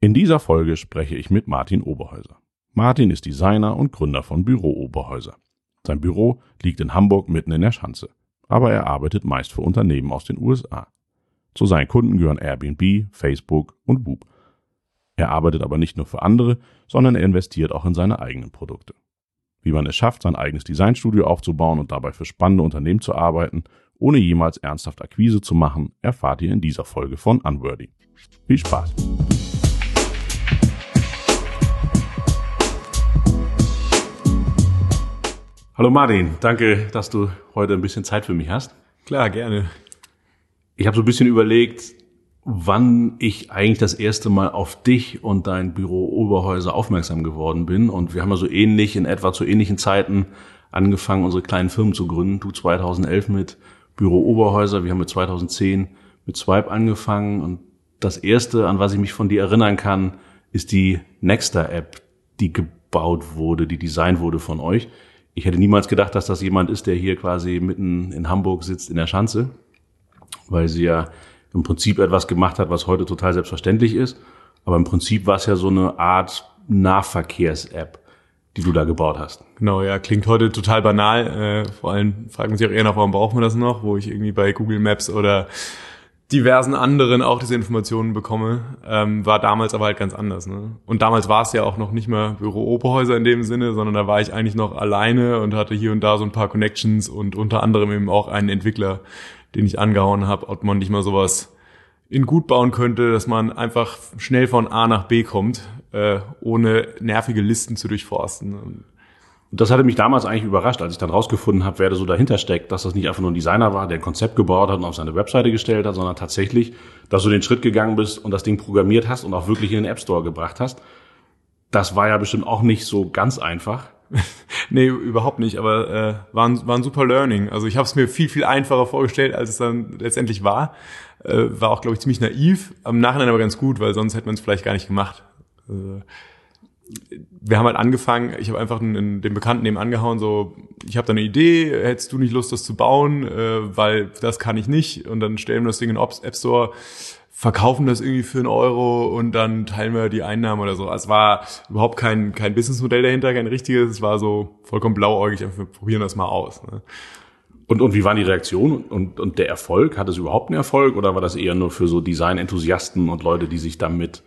In dieser Folge spreche ich mit Martin Oberhäuser. Martin ist Designer und Gründer von Büro Oberhäuser. Sein Büro liegt in Hamburg mitten in der Schanze, aber er arbeitet meist für Unternehmen aus den USA. Zu seinen Kunden gehören Airbnb, Facebook und Whoop. Er arbeitet aber nicht nur für andere, sondern er investiert auch in seine eigenen Produkte. Wie man es schafft, sein eigenes Designstudio aufzubauen und dabei für spannende Unternehmen zu arbeiten, ohne jemals ernsthaft Akquise zu machen, erfahrt ihr in dieser Folge von Unworthy. Viel Spaß! Hallo Martin, danke, dass du heute ein bisschen Zeit für mich hast. Klar, gerne. Ich habe so ein bisschen überlegt, wann ich eigentlich das erste Mal auf dich und dein Büro Oberhäuser aufmerksam geworden bin. Und wir haben ja so ähnlich, in etwa zu ähnlichen Zeiten angefangen, unsere kleinen Firmen zu gründen. Du 2011 mit Büro Oberhäuser, wir haben mit 2010 mit Swipe angefangen. Und das erste, an was ich mich von dir erinnern kann, ist die Nexter App, die gebaut wurde, die designt wurde von euch ich hätte niemals gedacht, dass das jemand ist, der hier quasi mitten in Hamburg sitzt in der Schanze, weil sie ja im Prinzip etwas gemacht hat, was heute total selbstverständlich ist. Aber im Prinzip war es ja so eine Art Nahverkehrs-App, die du da gebaut hast. Genau, ja, klingt heute total banal. Äh, vor allem fragen sich auch eher noch, warum braucht man das noch, wo ich irgendwie bei Google Maps oder diversen anderen auch diese Informationen bekomme, ähm, war damals aber halt ganz anders. Ne? Und damals war es ja auch noch nicht mehr Büro Oberhäuser in dem Sinne, sondern da war ich eigentlich noch alleine und hatte hier und da so ein paar Connections und unter anderem eben auch einen Entwickler, den ich angehauen habe, ob man nicht mal sowas in gut bauen könnte, dass man einfach schnell von A nach B kommt, äh, ohne nervige Listen zu durchforsten. Und das hatte mich damals eigentlich überrascht, als ich dann rausgefunden habe, wer da so dahinter steckt, dass das nicht einfach nur ein Designer war, der ein Konzept gebaut hat und auf seine Webseite gestellt hat, sondern tatsächlich, dass du den Schritt gegangen bist und das Ding programmiert hast und auch wirklich in den App Store gebracht hast. Das war ja bestimmt auch nicht so ganz einfach. nee, überhaupt nicht, aber äh, war, ein, war ein super Learning. Also ich habe es mir viel, viel einfacher vorgestellt, als es dann letztendlich war. Äh, war auch, glaube ich, ziemlich naiv, am Nachhinein aber ganz gut, weil sonst hätte man es vielleicht gar nicht gemacht. Äh, wir haben halt angefangen, ich habe einfach den, den Bekannten neben angehauen, so, ich habe da eine Idee, hättest du nicht Lust, das zu bauen, äh, weil das kann ich nicht. Und dann stellen wir das Ding in den App Store, verkaufen das irgendwie für einen Euro und dann teilen wir die Einnahmen oder so. Es war überhaupt kein, kein Businessmodell dahinter, kein richtiges, es war so vollkommen blauäugig, einfach wir probieren das mal aus. Ne? Und, und wie waren die Reaktionen und, und der Erfolg? Hat es überhaupt einen Erfolg oder war das eher nur für so Design-Enthusiasten und Leute, die sich damit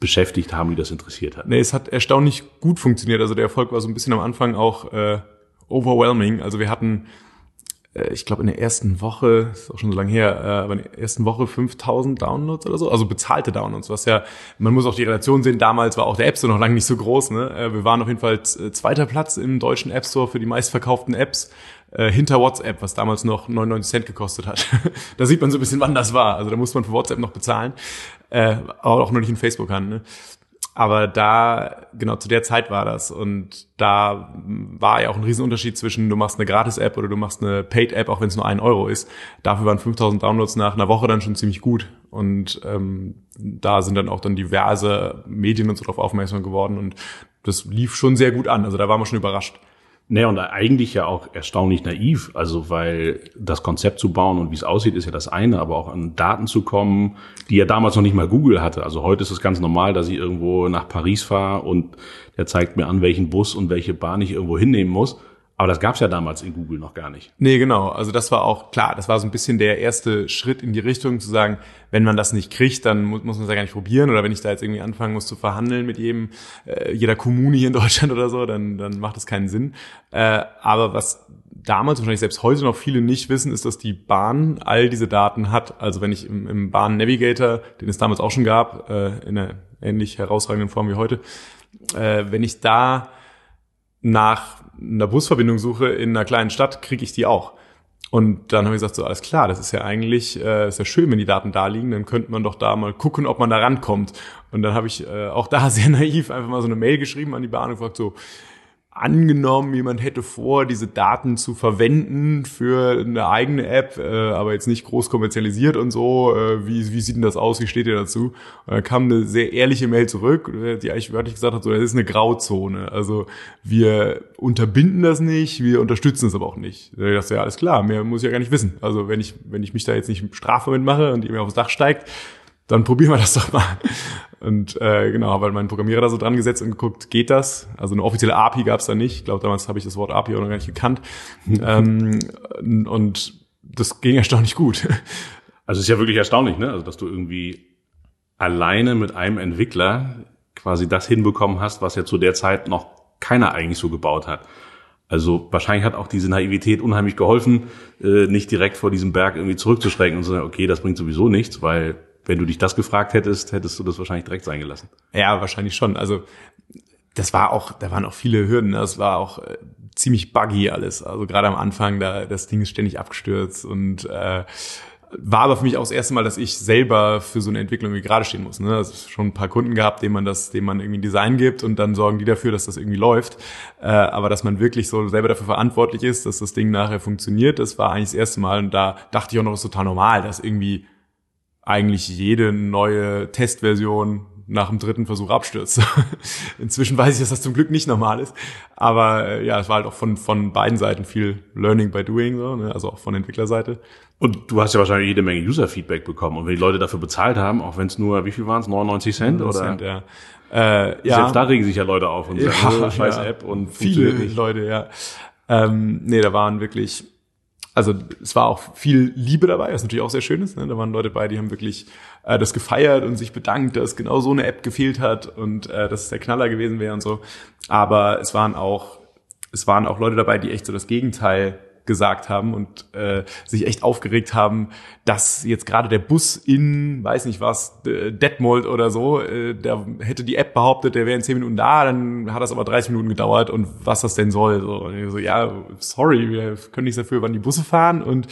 beschäftigt haben, die das interessiert hat. Nee, es hat erstaunlich gut funktioniert. Also der Erfolg war so ein bisschen am Anfang auch äh, overwhelming. Also wir hatten, äh, ich glaube in der ersten Woche, ist auch schon so lange her, äh, aber in der ersten Woche 5000 Downloads oder so, also bezahlte Downloads, was ja, man muss auch die Relation sehen, damals war auch der App Store noch lange nicht so groß. Ne? Äh, wir waren auf jeden Fall zweiter Platz im deutschen App Store für die meistverkauften Apps äh, hinter WhatsApp, was damals noch 99 Cent gekostet hat. da sieht man so ein bisschen, wann das war. Also da muss man für WhatsApp noch bezahlen, äh, auch noch nicht in Facebook an. Ne? Aber da, genau zu der Zeit war das. Und da war ja auch ein Riesenunterschied zwischen, du machst eine Gratis-App oder du machst eine Paid-App, auch wenn es nur ein Euro ist. Dafür waren 5000 Downloads nach einer Woche dann schon ziemlich gut. Und ähm, da sind dann auch dann diverse Medien und so drauf aufmerksam geworden. Und das lief schon sehr gut an. Also da waren wir schon überrascht. Naja, und eigentlich ja auch erstaunlich naiv, also weil das Konzept zu bauen und wie es aussieht, ist ja das eine, aber auch an Daten zu kommen, die ja damals noch nicht mal Google hatte. Also heute ist es ganz normal, dass ich irgendwo nach Paris fahre und der zeigt mir an, welchen Bus und welche Bahn ich irgendwo hinnehmen muss. Aber das gab es ja damals in Google noch gar nicht. Nee, genau. Also das war auch klar, das war so ein bisschen der erste Schritt in die Richtung zu sagen, wenn man das nicht kriegt, dann muss, muss man es ja gar nicht probieren. Oder wenn ich da jetzt irgendwie anfangen muss zu verhandeln mit jedem, äh, jeder Kommune hier in Deutschland oder so, dann, dann macht das keinen Sinn. Äh, aber was damals, wahrscheinlich selbst heute noch viele nicht wissen, ist, dass die Bahn all diese Daten hat. Also wenn ich im, im Bahn Navigator, den es damals auch schon gab, äh, in einer ähnlich herausragenden Form wie heute, äh, wenn ich da nach einer Busverbindung suche in einer kleinen Stadt, kriege ich die auch. Und dann habe ich gesagt, so alles klar, das ist ja eigentlich, äh, ist ja schön, wenn die Daten da liegen, dann könnte man doch da mal gucken, ob man da rankommt. Und dann habe ich äh, auch da sehr naiv einfach mal so eine Mail geschrieben an die Bahn und gefragt, so, angenommen, jemand hätte vor, diese Daten zu verwenden für eine eigene App, äh, aber jetzt nicht groß kommerzialisiert und so. Äh, wie, wie sieht denn das aus? Wie steht ihr dazu? Und dann kam eine sehr ehrliche Mail zurück, die eigentlich wörtlich gesagt hat, so, das ist eine Grauzone. Also wir unterbinden das nicht, wir unterstützen es aber auch nicht. Da dachte, ja, alles klar, mehr muss ich ja gar nicht wissen. Also wenn ich, wenn ich mich da jetzt nicht strafbar mitmache und ihr mir aufs Dach steigt, dann probieren wir das doch mal. Und äh, genau, habe halt meinen Programmierer da so dran gesetzt und geguckt, geht das? Also eine offizielle API gab es da nicht. Ich glaube, damals habe ich das Wort API auch noch gar nicht gekannt. ähm, und das ging erstaunlich gut. Also es ist ja wirklich erstaunlich, ne? Also dass du irgendwie alleine mit einem Entwickler quasi das hinbekommen hast, was ja zu der Zeit noch keiner eigentlich so gebaut hat. Also wahrscheinlich hat auch diese Naivität unheimlich geholfen, äh, nicht direkt vor diesem Berg irgendwie zurückzuschrecken und zu sagen, okay, das bringt sowieso nichts, weil wenn du dich das gefragt hättest, hättest du das wahrscheinlich direkt sein gelassen. Ja, wahrscheinlich schon. Also das war auch, da waren auch viele Hürden. Das war auch äh, ziemlich buggy alles. Also gerade am Anfang, da das Ding ist ständig abgestürzt und äh, war aber für mich auch das erste Mal, dass ich selber für so eine Entwicklung irgendwie gerade stehen muss. Ne? Also schon ein paar Kunden gehabt, denen man das, denen man irgendwie Design gibt und dann sorgen die dafür, dass das irgendwie läuft. Äh, aber dass man wirklich so selber dafür verantwortlich ist, dass das Ding nachher funktioniert, das war eigentlich das erste Mal. Und da dachte ich auch noch, das ist total normal, dass irgendwie eigentlich jede neue Testversion nach dem dritten Versuch abstürzt. Inzwischen weiß ich, dass das zum Glück nicht normal ist. Aber äh, ja, es war halt auch von, von beiden Seiten viel Learning by Doing, so, ne? also auch von Entwicklerseite. Und du hast ja wahrscheinlich jede Menge User-Feedback bekommen. Und wenn die Leute dafür bezahlt haben, auch wenn es nur, wie viel waren es, 99 Cent? 99 oder? Cent, ja. Äh, ja. Selbst da regen sich ja Leute auf und sagen, ja, oh, scheiß ja. App und viele Leute, ja. Ähm, nee, da waren wirklich also es war auch viel Liebe dabei, was natürlich auch sehr schön ist. Ne? Da waren Leute bei, die haben wirklich äh, das gefeiert und sich bedankt, dass genau so eine App gefehlt hat und äh, dass es der Knaller gewesen wäre und so. Aber es waren auch es waren auch Leute dabei, die echt so das Gegenteil gesagt haben und äh, sich echt aufgeregt haben, dass jetzt gerade der Bus in, weiß nicht was, Detmold oder so, äh, der hätte die App behauptet, der wäre in zehn Minuten da, dann hat das aber 30 Minuten gedauert und was das denn soll. So, so ja, sorry, wir können nichts dafür, wann die Busse fahren und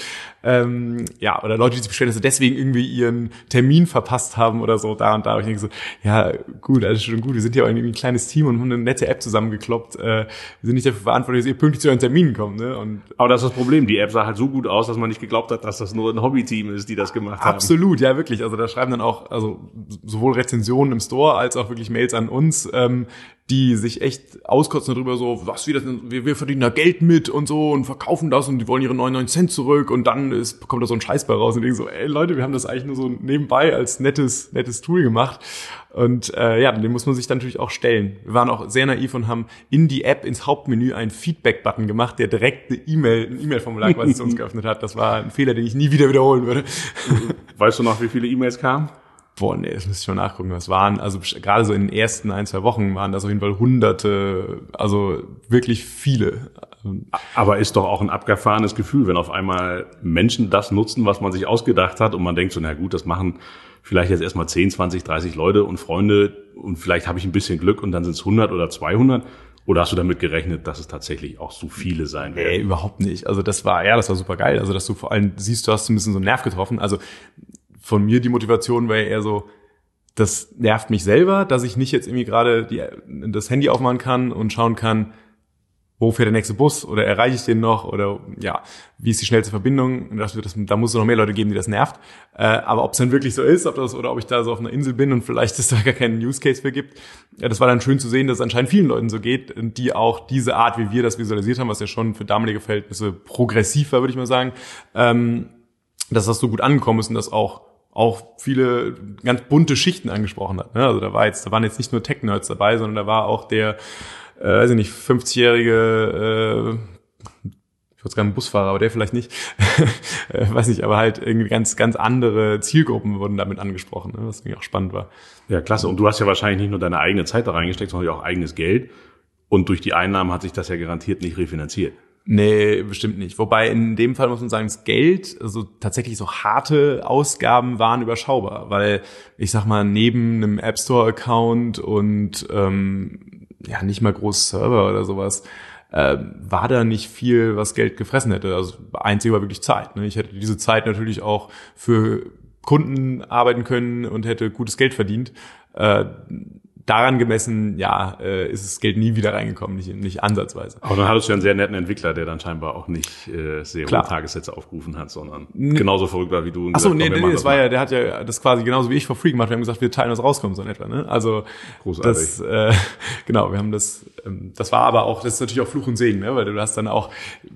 ähm, ja, oder Leute, die sich beschweren, dass sie deswegen irgendwie ihren Termin verpasst haben oder so, da und da. Und ich denke so, ja, gut, alles schon gut, wir sind ja auch irgendwie ein kleines Team und haben eine nette App zusammengekloppt. Äh, wir sind nicht dafür verantwortlich, dass ihr pünktlich zu euren Terminen kommt. Ne? Und aber das ist das Problem, die App sah halt so gut aus, dass man nicht geglaubt hat, dass das nur ein Hobbyteam ist, die das gemacht haben. Absolut, ja, wirklich. Also da schreiben dann auch, also sowohl Rezensionen im Store als auch wirklich Mails an uns, ähm, die sich echt auskotzen darüber so, was wir das, wir, wir verdienen da Geld mit und so und verkaufen das und die wollen ihre 99 Cent zurück und dann ist, kommt da so ein Scheiß bei raus und denken so, ey Leute, wir haben das eigentlich nur so nebenbei als nettes, nettes Tool gemacht. Und äh, ja, dem muss man sich dann natürlich auch stellen. Wir waren auch sehr naiv und haben in die App ins Hauptmenü einen Feedback-Button gemacht, der direkt eine E-Mail, ein E-Mail-Formular quasi zu uns geöffnet hat. Das war ein Fehler, den ich nie wieder wiederholen würde. Weißt du noch, wie viele E-Mails kamen? Boah, nee, das müsste ich mal nachgucken. Was waren, also gerade so in den ersten ein, zwei Wochen waren das auf jeden Fall hunderte, also wirklich viele. Aber ist doch auch ein abgefahrenes Gefühl, wenn auf einmal Menschen das nutzen, was man sich ausgedacht hat und man denkt so, na gut, das machen vielleicht jetzt erstmal 10, 20, 30 Leute und Freunde und vielleicht habe ich ein bisschen Glück und dann sind es 100 oder 200. Oder hast du damit gerechnet, dass es tatsächlich auch so viele sein werden? Nee, überhaupt nicht. Also das war, ja, das war super geil. Also dass du vor allem siehst, du hast ein bisschen so einen Nerv getroffen. Also von mir die Motivation war ja eher so, das nervt mich selber, dass ich nicht jetzt irgendwie gerade die, das Handy aufmachen kann und schauen kann, wo fährt der nächste Bus oder erreiche ich den noch oder ja, wie ist die schnellste Verbindung? Das, das, da muss es noch mehr Leute geben, die das nervt. Äh, aber ob es dann wirklich so ist, ob das oder ob ich da so auf einer Insel bin und vielleicht es da gar keinen Use Case für gibt, ja, das war dann schön zu sehen, dass es anscheinend vielen Leuten so geht, die auch diese Art, wie wir das visualisiert haben, was ja schon für damalige Verhältnisse progressiv war, würde ich mal sagen, ähm, dass das so gut angekommen ist und dass auch auch viele ganz bunte Schichten angesprochen hat. Ne? Also da war jetzt, da waren jetzt nicht nur Tech-Nerds dabei, sondern da war auch der, äh, weiß ich nicht, 50-jährige, äh, ich würde sagen Busfahrer, aber der vielleicht nicht, äh, weiß nicht, aber halt irgendwie ganz, ganz andere Zielgruppen wurden damit angesprochen, ne? was irgendwie auch spannend war. Ja, klasse. Und du hast ja wahrscheinlich nicht nur deine eigene Zeit da reingesteckt, sondern auch eigenes Geld. Und durch die Einnahmen hat sich das ja garantiert nicht refinanziert. Nee, bestimmt nicht. Wobei in dem Fall muss man sagen, das Geld, also tatsächlich so harte Ausgaben waren überschaubar, weil ich sag mal, neben einem App Store Account und ähm, ja nicht mal groß Server oder sowas, äh, war da nicht viel, was Geld gefressen hätte. Also einzig war wirklich Zeit. Ne? Ich hätte diese Zeit natürlich auch für Kunden arbeiten können und hätte gutes Geld verdient. Äh, daran gemessen, ja, äh, ist das Geld nie wieder reingekommen, nicht, nicht ansatzweise. Aber dann hattest du ja einen sehr netten Entwickler, der dann scheinbar auch nicht äh, sehr Klar. hohe Tagessätze aufgerufen hat, sondern N genauso verrückt war wie du. Achso, nee, nee, nee, das war ja, der hat ja das quasi genauso wie ich for free gemacht. Wir haben gesagt, wir teilen was rauskommen, so in etwa. Ne? Also Großartig. das, äh, genau, wir haben das, ähm, das war aber auch, das ist natürlich auch Fluch und Segen, ne? weil du hast dann auch,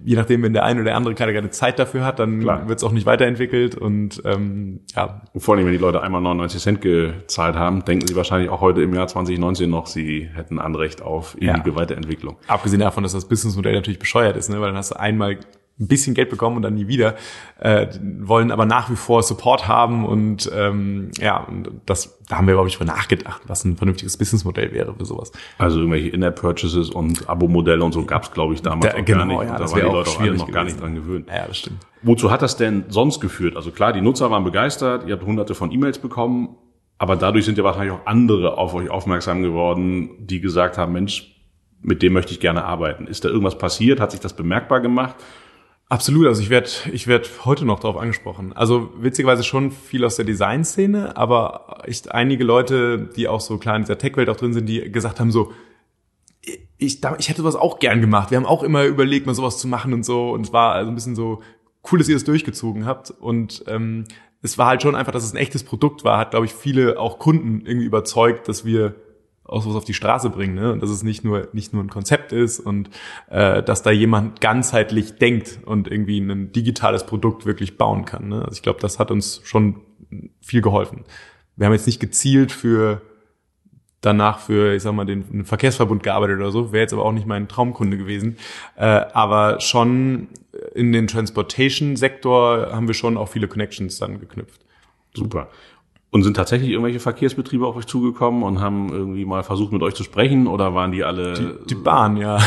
je nachdem, wenn der eine oder der andere keine Zeit dafür hat, dann wird es auch nicht weiterentwickelt und ähm, ja. Und vor allem, wenn die Leute einmal 99 Cent gezahlt haben, denken sie wahrscheinlich auch heute im Jahr 2019 noch, sie hätten Anrecht auf ewige ja. Weiterentwicklung. Abgesehen davon, dass das Businessmodell natürlich bescheuert ist, ne? weil dann hast du einmal ein bisschen Geld bekommen und dann nie wieder, äh, wollen aber nach wie vor Support haben und ähm, ja, und das, da haben wir, glaube ich, drüber nachgedacht, was ein vernünftiges Businessmodell wäre für sowas. Also irgendwelche In-App-Purchases und Abo-Modelle und so gab es, glaube ich, damals da, auch genau, gar nicht. Ja, da waren die Leute auch noch gar nicht dran gewöhnt. Ja, das stimmt. Wozu hat das denn sonst geführt? Also klar, die Nutzer waren begeistert, ihr habt hunderte von E-Mails bekommen, aber dadurch sind ja wahrscheinlich auch andere auf euch aufmerksam geworden, die gesagt haben, Mensch, mit dem möchte ich gerne arbeiten. Ist da irgendwas passiert? Hat sich das bemerkbar gemacht? Absolut, also ich werde ich werd heute noch darauf angesprochen. Also witzigerweise schon viel aus der Designszene, aber echt einige Leute, die auch so klar in dieser Tech-Welt auch drin sind, die gesagt haben so, ich, ich hätte sowas auch gern gemacht. Wir haben auch immer überlegt, mal sowas zu machen und so. Und es war also ein bisschen so cool, dass ihr das durchgezogen habt. Und ähm, es war halt schon einfach, dass es ein echtes Produkt war, hat, glaube ich, viele auch Kunden irgendwie überzeugt, dass wir auch sowas auf die Straße bringen, ne? Und dass es nicht nur nicht nur ein Konzept ist und äh, dass da jemand ganzheitlich denkt und irgendwie ein digitales Produkt wirklich bauen kann. Ne? Also ich glaube, das hat uns schon viel geholfen. Wir haben jetzt nicht gezielt für danach für, ich sag mal, den, Verkehrsverbund gearbeitet oder so, wäre jetzt aber auch nicht mein Traumkunde gewesen. Äh, aber schon in den Transportation-Sektor haben wir schon auch viele Connections dann geknüpft. Super. Und sind tatsächlich irgendwelche Verkehrsbetriebe auf euch zugekommen und haben irgendwie mal versucht, mit euch zu sprechen oder waren die alle? Die, die Bahn, ja.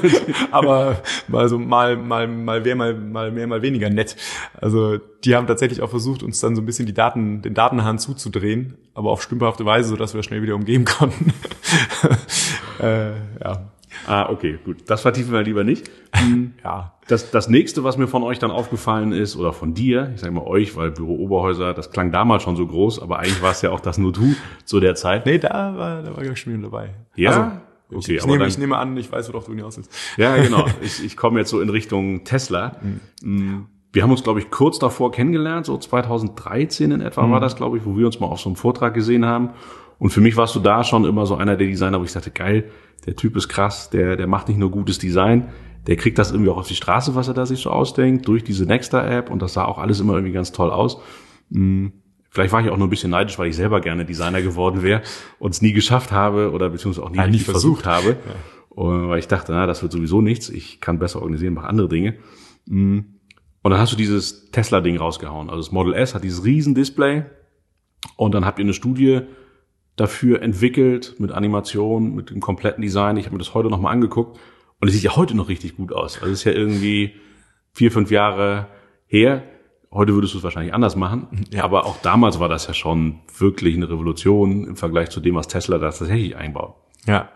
Aber also mal, mal, mal mehr, mal, mal mehr, mal weniger nett. Also die haben tatsächlich auch versucht, uns dann so ein bisschen die Daten, den Datenhahn zuzudrehen, aber auf stümperhafte Weise, sodass wir das schnell wieder umgehen konnten. äh, ja. Ah, okay, gut. Das vertiefen wir lieber nicht. ja. Das, das nächste, was mir von euch dann aufgefallen ist, oder von dir, ich sage mal euch, weil Büro Oberhäuser, das klang damals schon so groß, aber eigentlich war es ja auch das nur du zu der Zeit. Nee, da war, da war ich schon dabei. Ja? Also, okay, ich, ich, nehme, dann, ich nehme an, ich weiß, worauf du hinaus willst. Ja, genau. Ich, ich komme jetzt so in Richtung Tesla. Mhm. Wir haben uns, glaube ich, kurz davor kennengelernt, so 2013 in etwa mhm. war das, glaube ich, wo wir uns mal auf so einem Vortrag gesehen haben. Und für mich warst du da schon immer so einer der Designer, wo ich sagte, geil, der Typ ist krass, der, der macht nicht nur gutes Design, der kriegt das irgendwie auch auf die Straße, was er da sich so ausdenkt, durch diese Nexta-App und das sah auch alles immer irgendwie ganz toll aus. Hm, vielleicht war ich auch nur ein bisschen neidisch, weil ich selber gerne Designer geworden wäre und es nie geschafft habe oder beziehungsweise auch nie, ja, nie versucht. versucht habe. Ja. weil ich dachte, na, das wird sowieso nichts, ich kann besser organisieren, mache andere Dinge. Hm, und dann hast du dieses Tesla-Ding rausgehauen. Also das Model S hat dieses riesen Display und dann habt ihr eine Studie dafür entwickelt mit Animation, mit dem kompletten Design. Ich habe mir das heute nochmal angeguckt und es sieht ja heute noch richtig gut aus. Also es ist ja irgendwie vier, fünf Jahre her. Heute würdest du es wahrscheinlich anders machen. Ja. Aber auch damals war das ja schon wirklich eine Revolution im Vergleich zu dem, was Tesla da tatsächlich einbaut. Ja,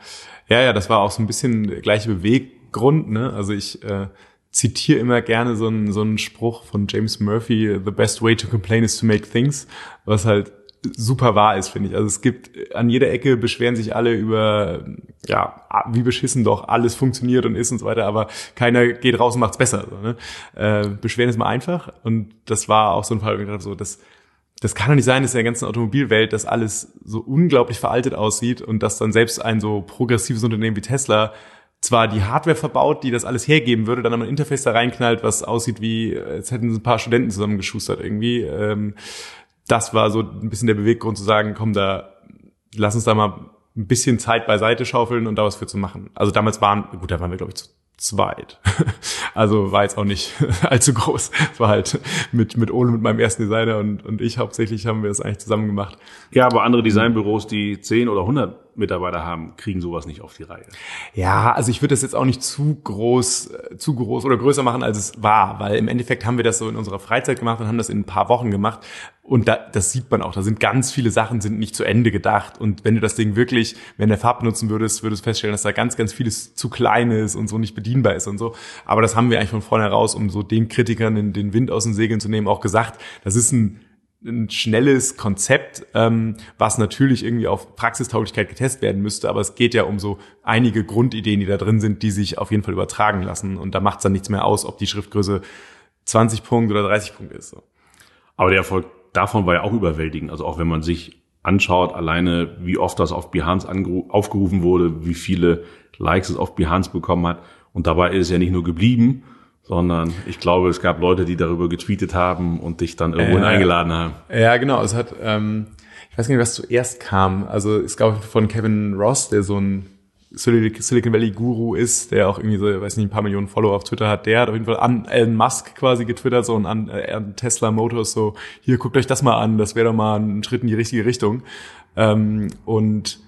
ja, ja, das war auch so ein bisschen der gleiche Beweggrund. Ne? Also ich äh, zitiere immer gerne so einen, so einen Spruch von James Murphy, The best way to complain is to make things, was halt super wahr ist, finde ich. Also es gibt an jeder Ecke beschweren sich alle über ja wie beschissen doch alles funktioniert und ist und so weiter, aber keiner geht raus und macht's besser. So, ne? äh, beschweren ist mal einfach und das war auch so ein Fall, wo ich dachte, so das das kann doch nicht sein, dass in der ganzen Automobilwelt das alles so unglaublich veraltet aussieht und dass dann selbst ein so progressives Unternehmen wie Tesla zwar die Hardware verbaut, die das alles hergeben würde, dann aber ein Interface da reinknallt, was aussieht wie, als hätten ein paar Studenten zusammengeschustert irgendwie. Ähm, das war so ein bisschen der Beweggrund zu sagen, komm, da lass uns da mal ein bisschen Zeit beiseite schaufeln und da was für zu machen. Also damals waren, gut, da waren wir, glaube ich, zu zweit. Also war jetzt auch nicht allzu groß. Es war halt mit, mit Ole, mit meinem ersten Designer und, und ich hauptsächlich haben wir es eigentlich zusammen gemacht. Ja, aber andere Designbüros, die 10 oder 100 Mitarbeiter haben, kriegen sowas nicht auf die Reihe. Ja, also ich würde das jetzt auch nicht zu groß, äh, zu groß oder größer machen, als es war, weil im Endeffekt haben wir das so in unserer Freizeit gemacht und haben das in ein paar Wochen gemacht. Und da, das sieht man auch. Da sind ganz viele Sachen sind nicht zu Ende gedacht. Und wenn du das Ding wirklich, wenn der Farb benutzen würdest, würdest du feststellen, dass da ganz, ganz vieles zu klein ist und so nicht bedienbar ist und so. Aber das haben wir eigentlich von vornherein raus, um so den Kritikern den, den Wind aus den Segeln zu nehmen, auch gesagt, das ist ein ein schnelles Konzept, ähm, was natürlich irgendwie auf Praxistauglichkeit getestet werden müsste, aber es geht ja um so einige Grundideen, die da drin sind, die sich auf jeden Fall übertragen lassen und da macht es dann nichts mehr aus, ob die Schriftgröße 20 Punkt oder 30 Punkt ist. So. Aber der Erfolg davon war ja auch überwältigend, also auch wenn man sich anschaut, alleine wie oft das auf Behance aufgerufen wurde, wie viele Likes es auf Behance bekommen hat und dabei ist es ja nicht nur geblieben, sondern ich glaube, es gab Leute, die darüber getweetet haben und dich dann irgendwo äh, eingeladen haben. Ja, genau. Es hat, ähm, ich weiß gar nicht, was zuerst kam. Also es gab von Kevin Ross, der so ein Silicon Valley Guru ist, der auch irgendwie so, weiß nicht, ein paar Millionen Follower auf Twitter hat, der hat auf jeden Fall an Elon Musk quasi getwittert, so und an, äh, an Tesla Motors, so, hier, guckt euch das mal an, das wäre doch mal ein Schritt in die richtige Richtung. Ähm, und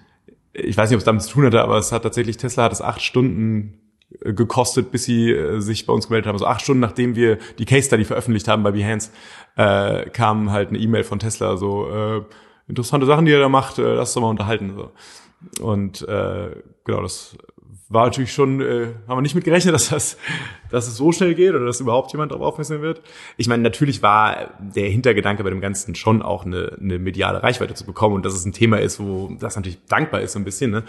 ich weiß nicht, ob es damit zu tun hatte, aber es hat tatsächlich, Tesla hat es acht Stunden gekostet, bis sie äh, sich bei uns gemeldet haben. So acht Stunden nachdem wir die Case Study veröffentlicht haben bei Behance, äh, kam halt eine E-Mail von Tesla, so äh, interessante Sachen, die er da macht, äh, lass uns doch mal unterhalten. So. Und äh, genau, das war natürlich schon, äh, haben wir nicht mit gerechnet, dass das, dass es so schnell geht oder dass überhaupt jemand darauf aufmerksam wird. Ich meine, natürlich war der Hintergedanke bei dem Ganzen schon auch eine, eine mediale Reichweite zu bekommen und dass es ein Thema ist, wo das natürlich dankbar ist so ein bisschen, ne?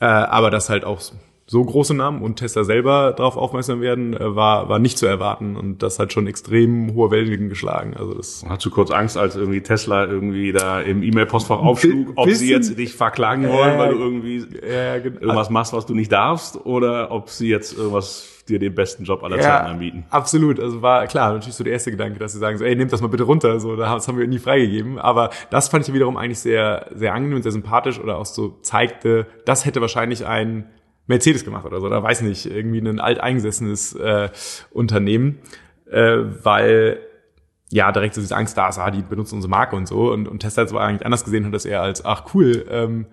Äh, aber das halt auch so große Namen und Tesla selber darauf aufmerksam werden, äh, war, war nicht zu erwarten und das hat schon extrem hohe Wellen geschlagen. Also das Hast du kurz Angst, als irgendwie Tesla irgendwie da im E-Mail-Postfach aufschlug, ob sie jetzt dich verklagen wollen, äh, weil du irgendwie äh, irgendwas machst, was du nicht darfst, oder ob sie jetzt irgendwas dir den besten Job aller ja, Zeiten anbieten. Absolut. Also war klar, natürlich so der erste Gedanke, dass sie sagen so, ey, nehmt das mal bitte runter. So, das haben wir nie freigegeben. Aber das fand ich wiederum eigentlich sehr, sehr angenehm und sehr sympathisch oder auch so zeigte, das hätte wahrscheinlich ein Mercedes gemacht oder so, oder weiß nicht, irgendwie ein alteingesessenes äh, Unternehmen, äh, weil ja direkt so diese Angst da ist, ah, die benutzen unsere Marke und so. Und, und Tesla hat es eigentlich anders gesehen hat, dass er als, ach cool, ähm,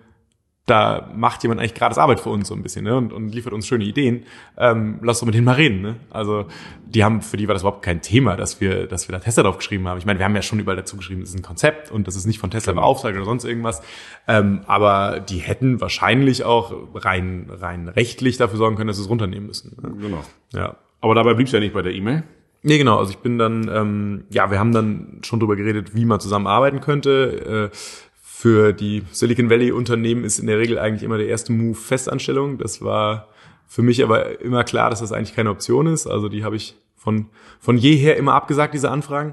da macht jemand eigentlich gratis Arbeit für uns so ein bisschen ne? und, und liefert uns schöne Ideen. Ähm, lass doch mit denen mal reden. Ne? Also die haben, für die war das überhaupt kein Thema, dass wir, dass wir da Tesla drauf geschrieben haben. Ich meine, wir haben ja schon überall dazu geschrieben, das ist ein Konzept und das ist nicht von Tesla genau. beauftragt oder sonst irgendwas. Ähm, aber die hätten wahrscheinlich auch rein rein rechtlich dafür sorgen können, dass sie es runternehmen müssen. Ne? Genau. Ja. Aber dabei blieb es ja nicht bei der E-Mail. Nee, genau. Also ich bin dann, ähm, ja, wir haben dann schon drüber geredet, wie man zusammenarbeiten könnte. Äh, für die Silicon Valley Unternehmen ist in der Regel eigentlich immer der erste Move Festanstellung. Das war für mich aber immer klar, dass das eigentlich keine Option ist. Also die habe ich von, von jeher immer abgesagt, diese Anfragen.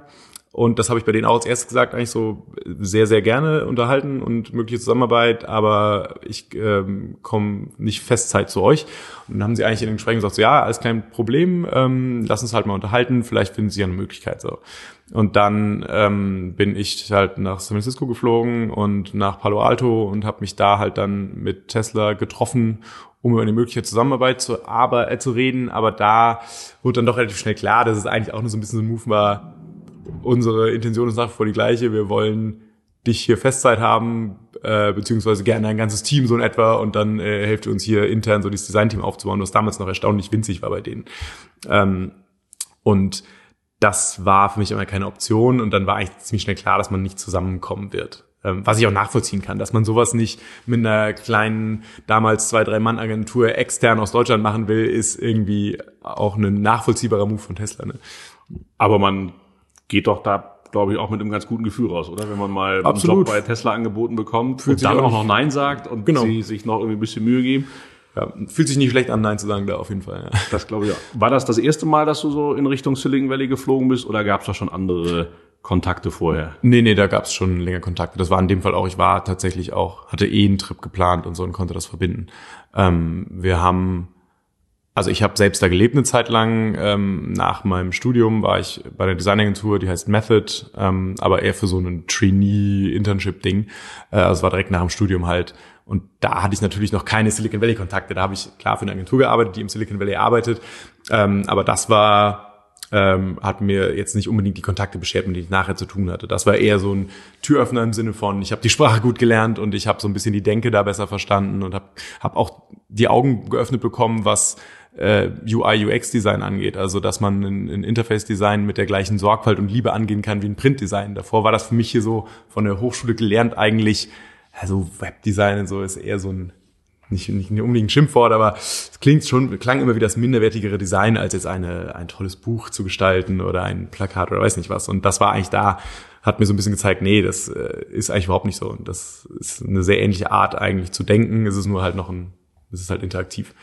Und das habe ich bei denen auch als erstes gesagt, eigentlich so sehr, sehr gerne unterhalten und mögliche Zusammenarbeit, aber ich ähm, komme nicht Festzeit zu euch. Und dann haben sie eigentlich in den Gesprächen gesagt, so, ja, alles kein Problem, ähm, lass uns halt mal unterhalten, vielleicht finden sie ja eine Möglichkeit. so. Und dann ähm, bin ich halt nach San Francisco geflogen und nach Palo Alto und habe mich da halt dann mit Tesla getroffen, um über eine mögliche Zusammenarbeit zu, aber, äh, zu reden. Aber da wurde dann doch relativ schnell klar, dass es eigentlich auch nur so ein bisschen so ein Move war, unsere Intention ist nach wie vor die gleiche. Wir wollen dich hier Festzeit haben, äh, beziehungsweise gerne ein ganzes Team so in etwa und dann äh, helft ihr uns hier intern so dieses Designteam aufzubauen, was damals noch erstaunlich winzig war bei denen. Ähm, und das war für mich immer keine Option und dann war eigentlich ziemlich schnell klar, dass man nicht zusammenkommen wird. Ähm, was ich auch nachvollziehen kann, dass man sowas nicht mit einer kleinen, damals zwei, drei Mann Agentur extern aus Deutschland machen will, ist irgendwie auch ein nachvollziehbarer Move von Tesla. Ne? Aber man geht doch da, glaube ich, auch mit einem ganz guten Gefühl raus, oder? Wenn man mal Absolut. einen Job bei Tesla angeboten bekommt Fühlt und dann auch noch Nein sagt und genau. sie sich noch irgendwie ein bisschen Mühe geben. Ja, fühlt sich nicht schlecht an, Nein zu sagen, da auf jeden Fall. Ja. Das glaube ich auch. War das das erste Mal, dass du so in Richtung Silicon Valley geflogen bist oder gab es da schon andere Kontakte vorher? Nee, nee, da gab es schon länger Kontakte. Das war in dem Fall auch, ich war tatsächlich auch, hatte eh einen Trip geplant und so und konnte das verbinden. Ähm, wir haben also ich habe selbst da gelebt eine Zeit lang. Ähm, nach meinem Studium war ich bei einer Designagentur, die heißt Method, ähm, aber eher für so ein Trainee-Internship-Ding. Äh, also war direkt nach dem Studium halt. Und da hatte ich natürlich noch keine Silicon Valley-Kontakte. Da habe ich klar für eine Agentur gearbeitet, die im Silicon Valley arbeitet. Ähm, aber das war ähm, hat mir jetzt nicht unbedingt die Kontakte beschert, mit denen ich nachher zu tun hatte. Das war eher so ein Türöffner im Sinne von, ich habe die Sprache gut gelernt und ich habe so ein bisschen die Denke da besser verstanden und habe hab auch die Augen geöffnet bekommen, was äh, UI, UX-Design angeht. Also dass man ein, ein Interface-Design mit der gleichen Sorgfalt und Liebe angehen kann wie ein Print-Design. Davor war das für mich hier so von der Hochschule gelernt eigentlich, also Webdesign und so ist eher so ein nicht, nicht unbedingt ein Schimpfwort, aber es klingt schon, klang immer wie das minderwertigere Design, als jetzt eine, ein tolles Buch zu gestalten oder ein Plakat oder weiß nicht was. Und das war eigentlich da hat mir so ein bisschen gezeigt, nee, das äh, ist eigentlich überhaupt nicht so. Und das ist eine sehr ähnliche Art eigentlich zu denken. Es ist nur halt noch ein, es ist halt interaktiv.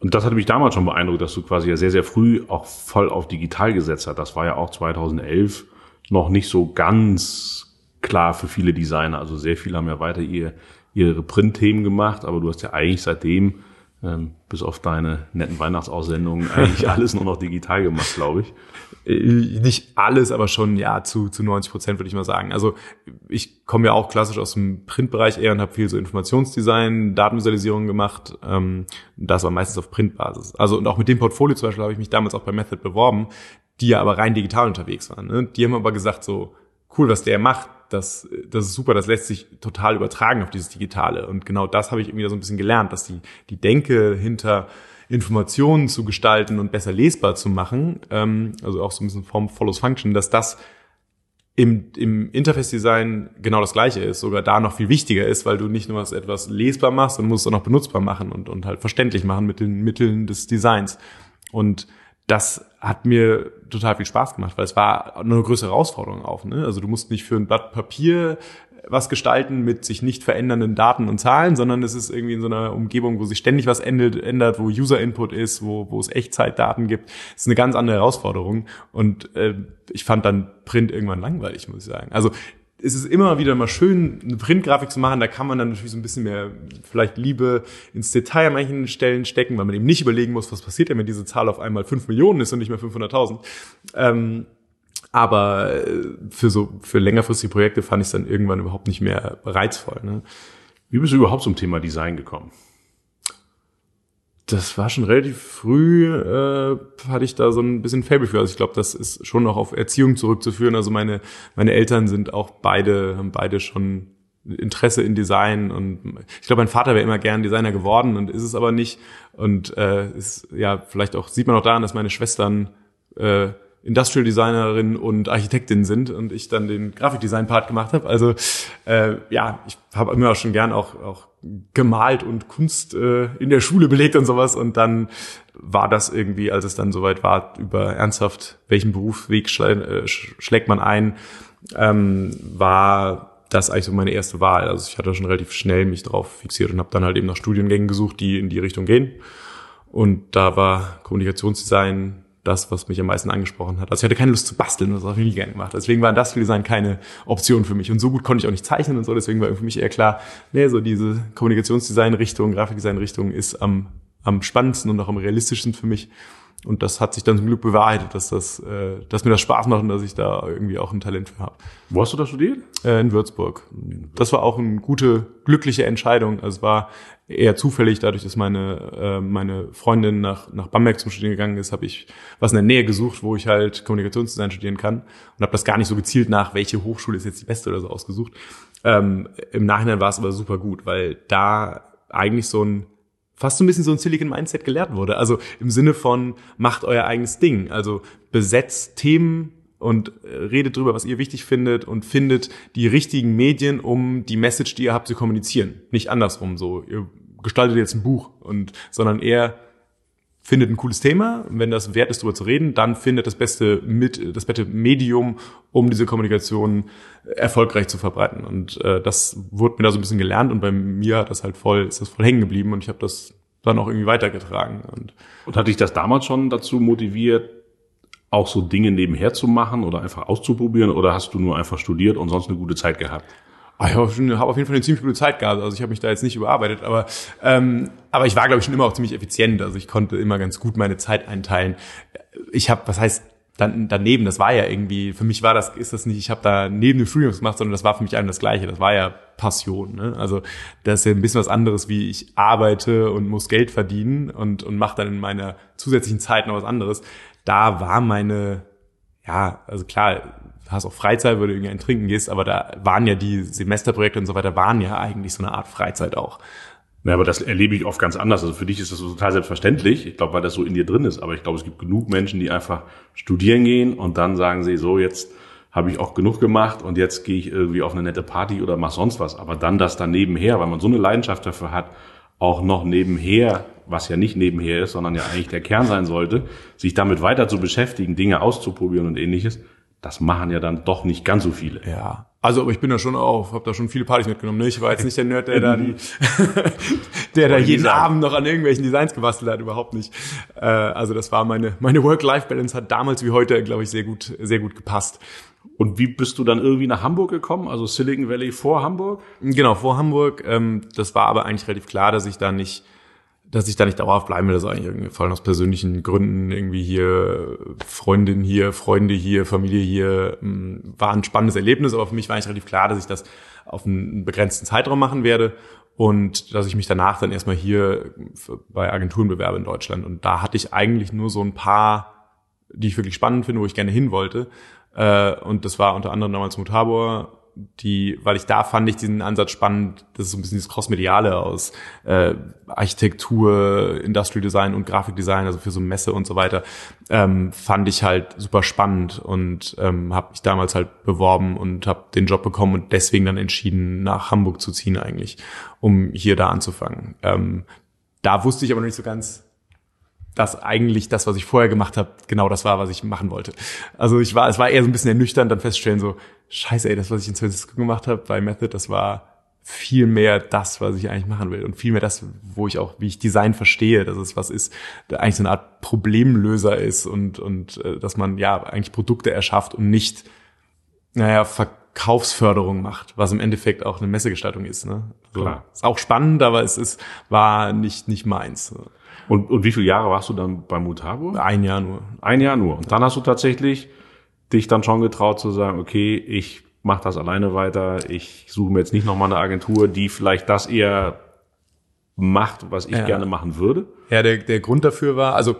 Und das hat mich damals schon beeindruckt, dass du quasi ja sehr, sehr früh auch voll auf digital gesetzt hast. Das war ja auch 2011 noch nicht so ganz klar für viele Designer. Also sehr viele haben ja weiter ihr, ihre Print-Themen gemacht, aber du hast ja eigentlich seitdem, ähm, bis auf deine netten Weihnachtsaussendungen, eigentlich alles nur noch digital gemacht, glaube ich. Äh, nicht alles, aber schon ja zu, zu 90 Prozent würde ich mal sagen. Also ich komme ja auch klassisch aus dem Printbereich eher und habe viel so Informationsdesign, Datenvisualisierung gemacht. Ähm, das war meistens auf Printbasis. Also und auch mit dem Portfolio zum Beispiel habe ich mich damals auch bei Method beworben, die ja aber rein digital unterwegs waren. Ne? Die haben aber gesagt so, cool, was der macht, das, das ist super, das lässt sich total übertragen auf dieses Digitale. Und genau das habe ich irgendwie so ein bisschen gelernt, dass die, die Denke hinter Informationen zu gestalten und besser lesbar zu machen, ähm, also auch so ein bisschen Form follows Function, dass das im, im Interface-Design genau das gleiche ist, sogar da noch viel wichtiger ist, weil du nicht nur etwas lesbar machst, sondern musst es auch noch benutzbar machen und, und halt verständlich machen mit den Mitteln des Designs. Und das hat mir total viel Spaß gemacht, weil es war eine größere Herausforderung auch. Ne? Also du musst nicht für ein Blatt Papier was gestalten mit sich nicht verändernden Daten und Zahlen, sondern es ist irgendwie in so einer Umgebung, wo sich ständig was ändert, ändert wo User-Input ist, wo, wo es Echtzeitdaten gibt. Das ist eine ganz andere Herausforderung. Und äh, ich fand dann Print irgendwann langweilig, muss ich sagen. Also es ist immer wieder mal schön, eine Printgrafik zu machen. Da kann man dann natürlich so ein bisschen mehr vielleicht Liebe ins Detail an manchen Stellen stecken, weil man eben nicht überlegen muss, was passiert denn, wenn diese Zahl auf einmal fünf Millionen ist und nicht mehr 500.000. Ähm, aber äh, für so für längerfristige Projekte fand ich es dann irgendwann überhaupt nicht mehr reizvoll. Ne? Wie bist du überhaupt zum Thema Design gekommen? Das war schon relativ früh, äh, hatte ich da so ein bisschen Fable für. Also ich glaube, das ist schon noch auf Erziehung zurückzuführen. Also meine, meine Eltern sind auch beide, haben beide schon Interesse in Design und ich glaube, mein Vater wäre immer gern Designer geworden und ist es aber nicht. Und äh, ist ja vielleicht auch, sieht man auch daran, dass meine Schwestern äh, Industrial Designerin und Architektin sind und ich dann den Grafikdesign-Part gemacht habe. Also äh, ja, ich habe immer schon gern auch, auch gemalt und Kunst äh, in der Schule belegt und sowas. Und dann war das irgendwie, als es dann soweit war, über ernsthaft, welchen Berufsweg schlä äh, schlägt man ein, ähm, war das eigentlich so meine erste Wahl. Also ich hatte schon relativ schnell mich drauf fixiert und habe dann halt eben nach Studiengängen gesucht, die in die Richtung gehen. Und da war Kommunikationsdesign das, was mich am meisten angesprochen hat. Also ich hatte keine Lust zu basteln, das habe ich nie gerne gemacht. Deswegen war das Design keine Option für mich. Und so gut konnte ich auch nicht zeichnen und so. Deswegen war für mich eher klar, nee, so diese Kommunikationsdesign-Richtung, Grafikdesign-Richtung ist am, am spannendsten und auch am realistischsten für mich. Und das hat sich dann zum Glück bewahrheitet, dass das, äh, dass mir das Spaß macht und dass ich da irgendwie auch ein Talent für habe. Wo hast du da studiert? Äh, in Würzburg. Das war auch eine gute, glückliche Entscheidung. Also es war eher zufällig, dadurch, dass meine äh, meine Freundin nach nach Bamberg zum Studieren gegangen ist, habe ich was in der Nähe gesucht, wo ich halt Kommunikationsdesign studieren kann und habe das gar nicht so gezielt nach, welche Hochschule ist jetzt die beste oder so ausgesucht. Ähm, Im Nachhinein war es aber super gut, weil da eigentlich so ein fast so ein bisschen so ein Silicon Mindset gelehrt wurde. Also im Sinne von macht euer eigenes Ding. Also besetzt Themen und äh, redet drüber, was ihr wichtig findet und findet die richtigen Medien, um die Message, die ihr habt, zu kommunizieren. Nicht andersrum so. Ihr gestaltet jetzt ein Buch und, sondern eher findet ein cooles Thema. Wenn das wert ist, darüber zu reden, dann findet das beste mit, das beste Medium, um diese Kommunikation erfolgreich zu verbreiten. Und äh, das wurde mir da so ein bisschen gelernt und bei mir hat das halt voll, ist das voll hängen geblieben und ich habe das dann auch irgendwie weitergetragen. Und, und hat dich das damals schon dazu motiviert, auch so Dinge nebenher zu machen oder einfach auszuprobieren oder hast du nur einfach studiert und sonst eine gute Zeit gehabt? Ah, ich habe auf jeden Fall eine ziemlich gute Zeit gehabt. Also ich habe mich da jetzt nicht überarbeitet, aber ähm, aber ich war glaube ich schon immer auch ziemlich effizient. Also ich konnte immer ganz gut meine Zeit einteilen. Ich habe, was heißt dann daneben, das war ja irgendwie, für mich war das, ist das nicht, ich habe da neben dem Studium gemacht, sondern das war für mich einem das Gleiche. Das war ja Passion. Ne? Also das ist ja ein bisschen was anderes, wie ich arbeite und muss Geld verdienen und, und mache dann in meiner zusätzlichen Zeit noch was anderes. Da war meine, ja, also klar, hast auch Freizeit, wo du irgendwie ein Trinken gehst, aber da waren ja die Semesterprojekte und so weiter, waren ja eigentlich so eine Art Freizeit auch. Ja, aber das erlebe ich oft ganz anders. Also für dich ist das total selbstverständlich. Ich glaube, weil das so in dir drin ist. Aber ich glaube, es gibt genug Menschen, die einfach studieren gehen und dann sagen sie, so jetzt habe ich auch genug gemacht und jetzt gehe ich irgendwie auf eine nette Party oder mach sonst was. Aber dann das dann nebenher, weil man so eine Leidenschaft dafür hat, auch noch nebenher, was ja nicht nebenher ist, sondern ja eigentlich der Kern sein sollte, sich damit weiter zu beschäftigen, Dinge auszuprobieren und ähnliches, das machen ja dann doch nicht ganz so viele. Ja. Also, aber ich bin da schon auch, habe da schon viele Partys mitgenommen. Ne? Ich war jetzt nicht der Nerd, der da die, der da jeden Abend noch an irgendwelchen Designs gebastelt hat, überhaupt nicht. Äh, also das war meine meine Work-Life-Balance hat damals wie heute, glaube ich, sehr gut sehr gut gepasst. Und wie bist du dann irgendwie nach Hamburg gekommen? Also Silicon Valley vor Hamburg? Genau, vor Hamburg. Ähm, das war aber eigentlich relativ klar, dass ich da nicht dass ich da nicht dauerhaft bleiben will, das eigentlich irgendwie vor allem aus persönlichen Gründen irgendwie hier Freundin hier, Freunde hier, Familie hier, hm, war ein spannendes Erlebnis, aber für mich war eigentlich relativ klar, dass ich das auf einen begrenzten Zeitraum machen werde und dass ich mich danach dann erstmal hier bei Agenturen bewerbe in Deutschland und da hatte ich eigentlich nur so ein paar, die ich wirklich spannend finde, wo ich gerne hin wollte äh, und das war unter anderem damals Mutabor die, weil ich da fand ich diesen Ansatz spannend, das ist so ein bisschen dieses Crossmediale aus äh, Architektur, Industrial Design und Grafikdesign, also für so Messe und so weiter, ähm, fand ich halt super spannend und ähm, habe mich damals halt beworben und habe den Job bekommen und deswegen dann entschieden, nach Hamburg zu ziehen eigentlich, um hier da anzufangen. Ähm, da wusste ich aber noch nicht so ganz, dass eigentlich das, was ich vorher gemacht habe, genau das war, was ich machen wollte. Also ich war, es war eher so ein bisschen ernüchternd, dann feststellen so, scheiße, ey, das, was ich in San Francisco gemacht habe bei Method, das war viel mehr das, was ich eigentlich machen will und viel mehr das, wo ich auch, wie ich Design verstehe, dass es was ist, der eigentlich so eine Art Problemlöser ist und und äh, dass man ja eigentlich Produkte erschafft und nicht, naja, Verkaufsförderung macht, was im Endeffekt auch eine Messegestaltung ist. Ne? So, Klar. Ist auch spannend, aber es ist war nicht nicht meins. Und, und wie viele Jahre warst du dann bei Mutabo? Ein Jahr nur. Ein Jahr nur. Und dann hast du tatsächlich dich dann schon getraut zu sagen, okay, ich mache das alleine weiter, ich suche mir jetzt nicht nochmal eine Agentur, die vielleicht das eher macht, was ich ja. gerne machen würde? Ja, der, der Grund dafür war, also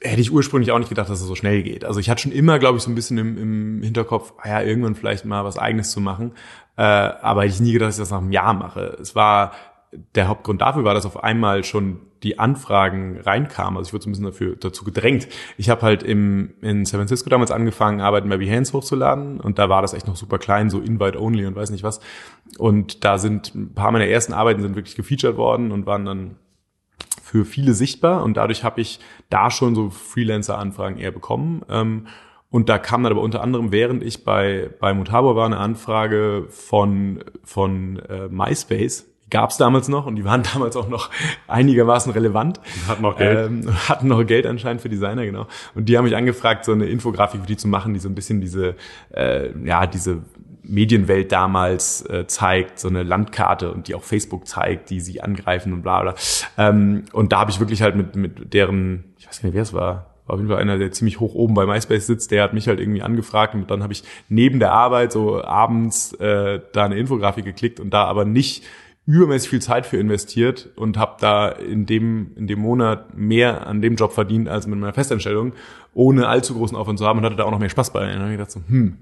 hätte ich ursprünglich auch nicht gedacht, dass es so schnell geht. Also ich hatte schon immer, glaube ich, so ein bisschen im, im Hinterkopf, ah ja, irgendwann vielleicht mal was Eigenes zu machen. Äh, aber ich nie gedacht, dass ich das nach einem Jahr mache. Es war der Hauptgrund dafür war, dass auf einmal schon die Anfragen reinkamen. Also ich wurde so ein bisschen dafür, dazu gedrängt. Ich habe halt im, in San Francisco damals angefangen, Arbeiten bei Behance hochzuladen und da war das echt noch super klein, so Invite-only und weiß nicht was. Und da sind ein paar meiner ersten Arbeiten sind wirklich gefeatured worden und waren dann für viele sichtbar und dadurch habe ich da schon so Freelancer-Anfragen eher bekommen. Ähm, und da kam dann aber unter anderem, während ich bei, bei Mutabor war, eine Anfrage von, von äh, MySpace, gab es damals noch und die waren damals auch noch einigermaßen relevant. Hatten noch Geld. Ähm, hatten noch Geld anscheinend für Designer, genau. Und die haben mich angefragt, so eine Infografik für die zu machen, die so ein bisschen diese, äh, ja, diese Medienwelt damals äh, zeigt, so eine Landkarte und die auch Facebook zeigt, die sie angreifen und bla bla. Ähm, und da habe ich wirklich halt mit, mit deren, ich weiß nicht, wer es war, war auf jeden Fall einer, der ziemlich hoch oben bei MySpace sitzt, der hat mich halt irgendwie angefragt und dann habe ich neben der Arbeit so abends äh, da eine Infografik geklickt und da aber nicht übermäßig viel Zeit für investiert und habe da in dem, in dem Monat mehr an dem Job verdient als mit meiner Festanstellung, ohne allzu großen Aufwand zu haben und hatte da auch noch mehr Spaß bei. Und dann habe ich gedacht so, hm,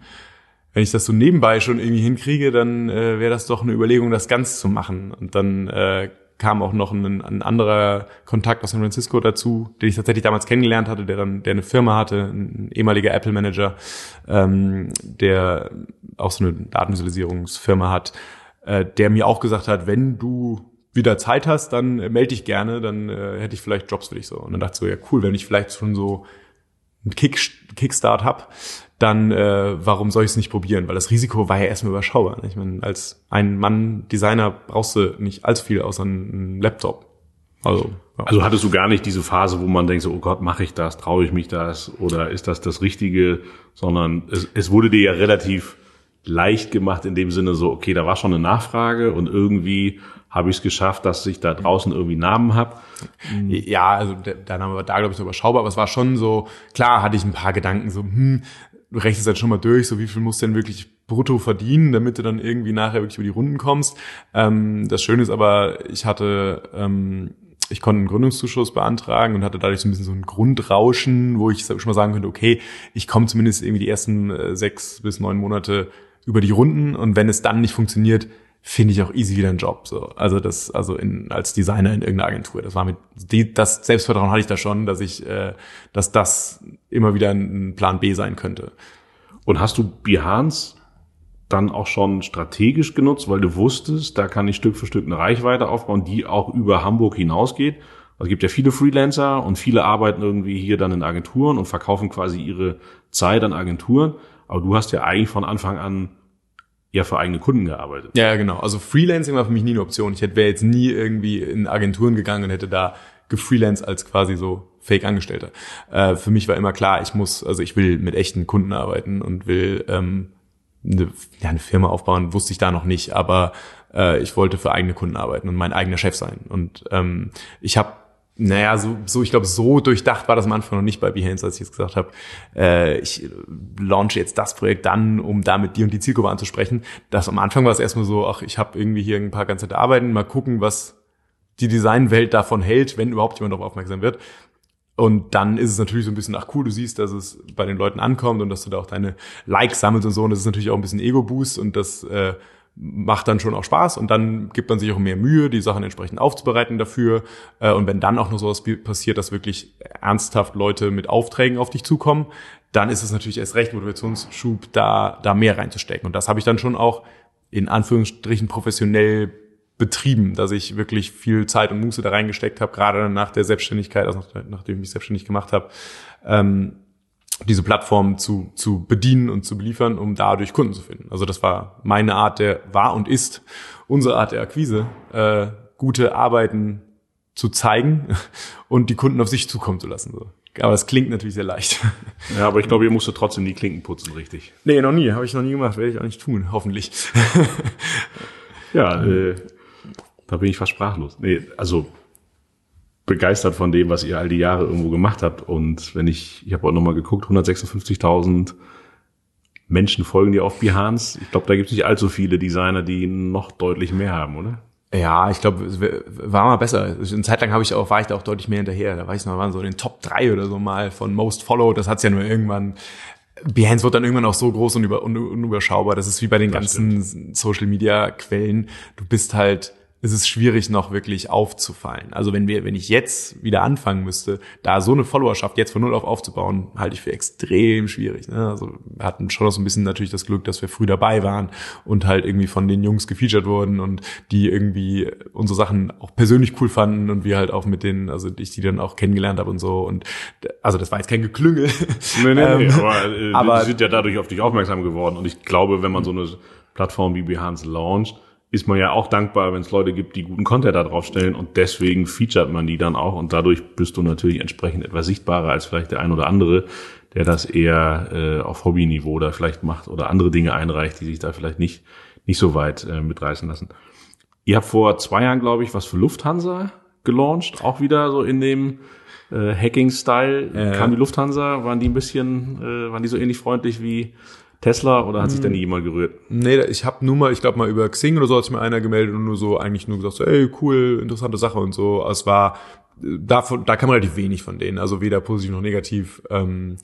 wenn ich das so nebenbei schon irgendwie hinkriege, dann äh, wäre das doch eine Überlegung, das ganz zu machen. Und dann äh, kam auch noch ein, ein anderer Kontakt aus San Francisco dazu, den ich tatsächlich damals kennengelernt hatte, der dann, der eine Firma hatte, ein ehemaliger Apple Manager, ähm, der auch so eine Datenvisualisierungsfirma hat, äh, der mir auch gesagt hat, wenn du wieder Zeit hast, dann äh, melde dich gerne, dann äh, hätte ich vielleicht Jobs für dich so. Und dann dachte ich so, ja cool, wenn ich vielleicht schon so einen Kick, Kickstart hab, dann äh, warum soll ich es nicht probieren? Weil das Risiko war ja erstmal überschaubar. Ich meine, als ein Mann Designer brauchst du nicht allzu viel außer einem Laptop. Also, ja. also hattest du gar nicht diese Phase, wo man denkt so, oh Gott, mache ich das, traue ich mich das oder ist das das Richtige, sondern es, es wurde dir ja relativ leicht gemacht in dem Sinne so, okay, da war schon eine Nachfrage und irgendwie habe ich es geschafft, dass ich da draußen irgendwie Namen habe. Ja, also der, der Name war da, glaube ich, so überschaubar, aber es war schon so, klar hatte ich ein paar Gedanken, so, hm, du rechnest dann schon mal durch, so wie viel musst du denn wirklich brutto verdienen, damit du dann irgendwie nachher wirklich über die Runden kommst. Ähm, das Schöne ist aber, ich hatte ähm, ich konnte einen Gründungszuschuss beantragen und hatte dadurch so ein bisschen so ein Grundrauschen, wo ich schon mal sagen könnte, okay, ich komme zumindest irgendwie die ersten äh, sechs bis neun Monate über die Runden und wenn es dann nicht funktioniert, finde ich auch easy wieder einen Job. So. Also das, also in, als Designer in irgendeiner Agentur. Das war mit die, das Selbstvertrauen hatte ich da schon, dass ich, äh, dass das immer wieder ein Plan B sein könnte. Und hast du Behance dann auch schon strategisch genutzt, weil du wusstest, da kann ich Stück für Stück eine Reichweite aufbauen, die auch über Hamburg hinausgeht? Also es gibt ja viele Freelancer und viele arbeiten irgendwie hier dann in Agenturen und verkaufen quasi ihre Zeit an Agenturen. Aber du hast ja eigentlich von Anfang an ja für eigene Kunden gearbeitet. Ja, genau. Also Freelancing war für mich nie eine Option. Ich wäre jetzt nie irgendwie in Agenturen gegangen und hätte da gefreelanced als quasi so Fake-Angestellter. Äh, für mich war immer klar, ich muss, also ich will mit echten Kunden arbeiten und will ähm, eine, ja, eine Firma aufbauen, wusste ich da noch nicht, aber äh, ich wollte für eigene Kunden arbeiten und mein eigener Chef sein. Und ähm, ich habe naja, so, so ich glaube, so durchdacht war das am Anfang noch nicht bei Behance, als ich jetzt gesagt habe, äh, ich launche jetzt das Projekt dann, um damit die und die Zielgruppe anzusprechen. Das am Anfang war es erstmal so, ach, ich habe irgendwie hier ein paar ganze Arbeiten, mal gucken, was die Designwelt davon hält, wenn überhaupt jemand darauf aufmerksam wird. Und dann ist es natürlich so ein bisschen, ach cool, du siehst, dass es bei den Leuten ankommt und dass du da auch deine Likes sammelst und so. Und das ist natürlich auch ein bisschen Ego-Boost und das äh, macht dann schon auch Spaß und dann gibt man sich auch mehr Mühe, die Sachen entsprechend aufzubereiten dafür. Äh, und wenn dann auch noch sowas passiert, dass wirklich ernsthaft Leute mit Aufträgen auf dich zukommen, dann ist es natürlich erst recht Motivationsschub, da, da mehr reinzustecken. Und das habe ich dann schon auch in Anführungsstrichen professionell betrieben, dass ich wirklich viel Zeit und Muße da reingesteckt habe, gerade nach der Selbstständigkeit, also nachdem ich mich selbstständig gemacht habe. Ähm, diese Plattform zu, zu bedienen und zu beliefern, um dadurch Kunden zu finden. Also das war meine Art der, war und ist unsere Art der Akquise, äh, gute Arbeiten zu zeigen und die Kunden auf sich zukommen zu lassen. So. Aber das klingt natürlich sehr leicht. Ja, aber ich glaube, ihr musstet trotzdem die Klinken putzen, richtig? Nee, noch nie. Habe ich noch nie gemacht. Werde ich auch nicht tun, hoffentlich. ja, äh, da bin ich fast sprachlos. Nee, also begeistert von dem, was ihr all die Jahre irgendwo gemacht habt. Und wenn ich, ich habe auch nochmal geguckt, 156.000 Menschen folgen dir auf Behance. Ich glaube, da gibt es nicht allzu viele Designer, die noch deutlich mehr haben, oder? Ja, ich glaube, es war mal besser. Eine Zeit lang habe ich auch, war ich da auch deutlich mehr hinterher. Da war ich noch, waren so in den Top 3 oder so mal von Most Followed. Das hat's ja nur irgendwann. Behance wird dann irgendwann auch so groß und über, unüberschaubar. Das ist wie bei den das ganzen stimmt. Social Media Quellen. Du bist halt ist es schwierig noch wirklich aufzufallen. Also wenn wir, wenn ich jetzt wieder anfangen müsste, da so eine Followerschaft jetzt von null auf aufzubauen, halte ich für extrem schwierig. Ne? Also wir hatten schon noch so ein bisschen natürlich das Glück, dass wir früh dabei waren und halt irgendwie von den Jungs gefeatured wurden und die irgendwie unsere Sachen auch persönlich cool fanden und wir halt auch mit denen, also ich die dann auch kennengelernt habe und so. Und also das war jetzt kein Geklüngel. Nee, nee, nee, ähm, aber, äh, aber die sind ja dadurch auf dich aufmerksam geworden. Und ich glaube, wenn man so eine Plattform wie Behance launcht, ist man ja auch dankbar, wenn es Leute gibt, die guten Content da drauf stellen und deswegen featuret man die dann auch und dadurch bist du natürlich entsprechend etwas sichtbarer als vielleicht der ein oder andere, der das eher äh, auf Hobbyniveau da vielleicht macht oder andere Dinge einreicht, die sich da vielleicht nicht, nicht so weit äh, mitreißen lassen. Ihr habt vor zwei Jahren, glaube ich, was für Lufthansa gelauncht, auch wieder so in dem äh, Hacking-Style. Äh. Kam die Lufthansa, waren die ein bisschen, äh, waren die so ähnlich freundlich wie Tesla oder hat sich da nie jemand gerührt? Nee, ich habe nur mal, ich glaube mal über Xing oder so hat sich mal einer gemeldet und nur so eigentlich nur gesagt, so, ey, cool, interessante Sache und so. Es war davon, da kam relativ wenig von denen, also weder positiv noch negativ. Ähm,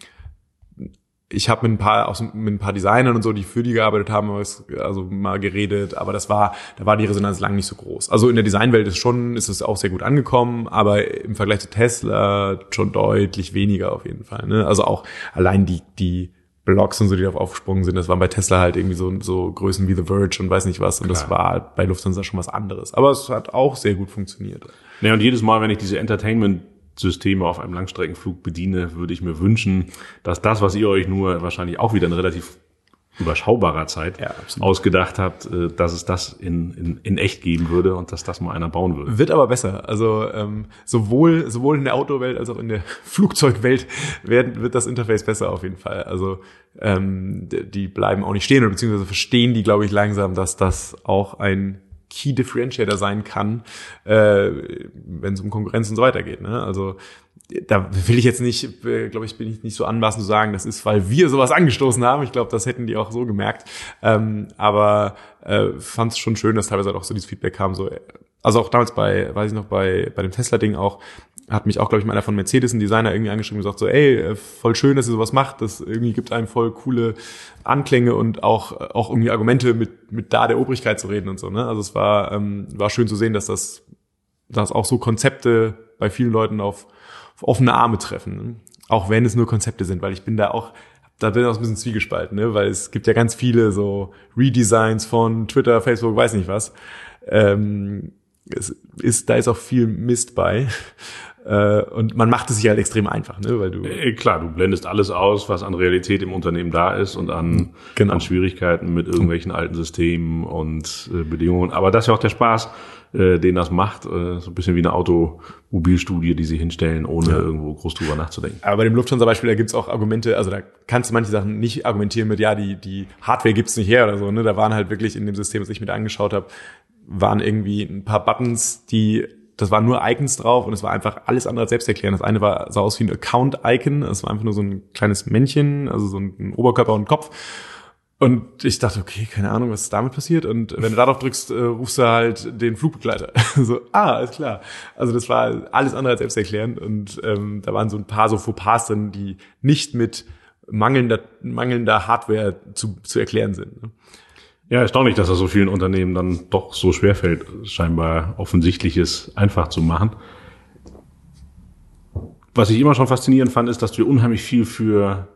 ich habe mit ein paar auch mit ein paar Designern und so, die für die gearbeitet haben, also mal geredet, aber das war, da war die Resonanz lang nicht so groß. Also in der Designwelt ist schon, ist es auch sehr gut angekommen, aber im Vergleich zu Tesla schon deutlich weniger auf jeden Fall. Ne? Also auch allein die die Blogs und so, die darauf aufgesprungen sind. Das waren bei Tesla halt irgendwie so, so Größen wie The Verge und weiß nicht was. Und Klar. das war bei Lufthansa schon was anderes. Aber es hat auch sehr gut funktioniert. Ja, und jedes Mal, wenn ich diese Entertainment-Systeme auf einem Langstreckenflug bediene, würde ich mir wünschen, dass das, was ihr euch nur wahrscheinlich auch wieder eine relativ überschaubarer Zeit ja, ausgedacht habt, äh, dass es das in, in, in echt geben würde und dass das mal einer bauen würde. Wird aber besser. Also ähm, sowohl, sowohl in der Autowelt als auch in der Flugzeugwelt werden, wird das Interface besser auf jeden Fall. Also ähm, die bleiben auch nicht stehen oder beziehungsweise verstehen die, glaube ich, langsam, dass das auch ein Key Differentiator sein kann, äh, wenn es um Konkurrenz und so weiter geht. Ne? Also da will ich jetzt nicht, äh, glaube ich, bin ich nicht so anmaßend zu sagen, das ist, weil wir sowas angestoßen haben. Ich glaube, das hätten die auch so gemerkt. Ähm, aber äh, fand es schon schön, dass teilweise auch so dieses Feedback kam. So, also auch damals bei, weiß ich noch, bei, bei dem Tesla-Ding auch, hat mich auch, glaube ich, mal einer von Mercedes, ein Designer, irgendwie angeschrieben und gesagt, so, ey, äh, voll schön, dass ihr sowas macht. Das irgendwie gibt einem voll coole Anklänge und auch, auch irgendwie Argumente, mit, mit da der Obrigkeit zu reden und so. Ne? Also es war, ähm, war schön zu sehen, dass das, dass auch so Konzepte bei vielen Leuten auf offene Arme treffen. Auch wenn es nur Konzepte sind, weil ich bin da auch, da bin ich auch ein bisschen zwiegespalten, ne? weil es gibt ja ganz viele so Redesigns von Twitter, Facebook, weiß nicht was. Ähm, es ist, da ist auch viel Mist bei. Äh, und man macht es sich halt extrem einfach, ne? Weil du äh, klar, du blendest alles aus, was an Realität im Unternehmen da ist und an, genau. an Schwierigkeiten mit irgendwelchen alten Systemen und äh, Bedingungen. Aber das ist ja auch der Spaß, äh, den das macht. Äh, so ein bisschen wie eine Automobilstudie, die sie hinstellen, ohne ja. irgendwo groß drüber nachzudenken. Aber bei dem Lufthansa-Beispiel, da gibt's auch Argumente, also da kannst du manche Sachen nicht argumentieren mit, ja, die, die Hardware gibt's nicht her oder so. Ne? Da waren halt wirklich in dem System, das ich mir angeschaut habe, waren irgendwie ein paar Buttons, die das waren nur Icons drauf und es war einfach alles andere als selbsterklärend. Das eine war, sah aus wie ein Account-Icon, es war einfach nur so ein kleines Männchen, also so ein Oberkörper und Kopf. Und ich dachte, okay, keine Ahnung, was damit passiert. Und wenn du darauf drückst, äh, rufst du halt den Flugbegleiter. so, ah, ist klar. Also das war alles andere als selbsterklärend. Und ähm, da waren so ein paar so Fauxpas drin, die nicht mit mangelnder, mangelnder Hardware zu, zu erklären sind. Ne? Ja, erstaunlich, dass das so vielen Unternehmen dann doch so schwerfällt, scheinbar Offensichtliches einfach zu machen. Was ich immer schon faszinierend fand, ist, dass du unheimlich viel für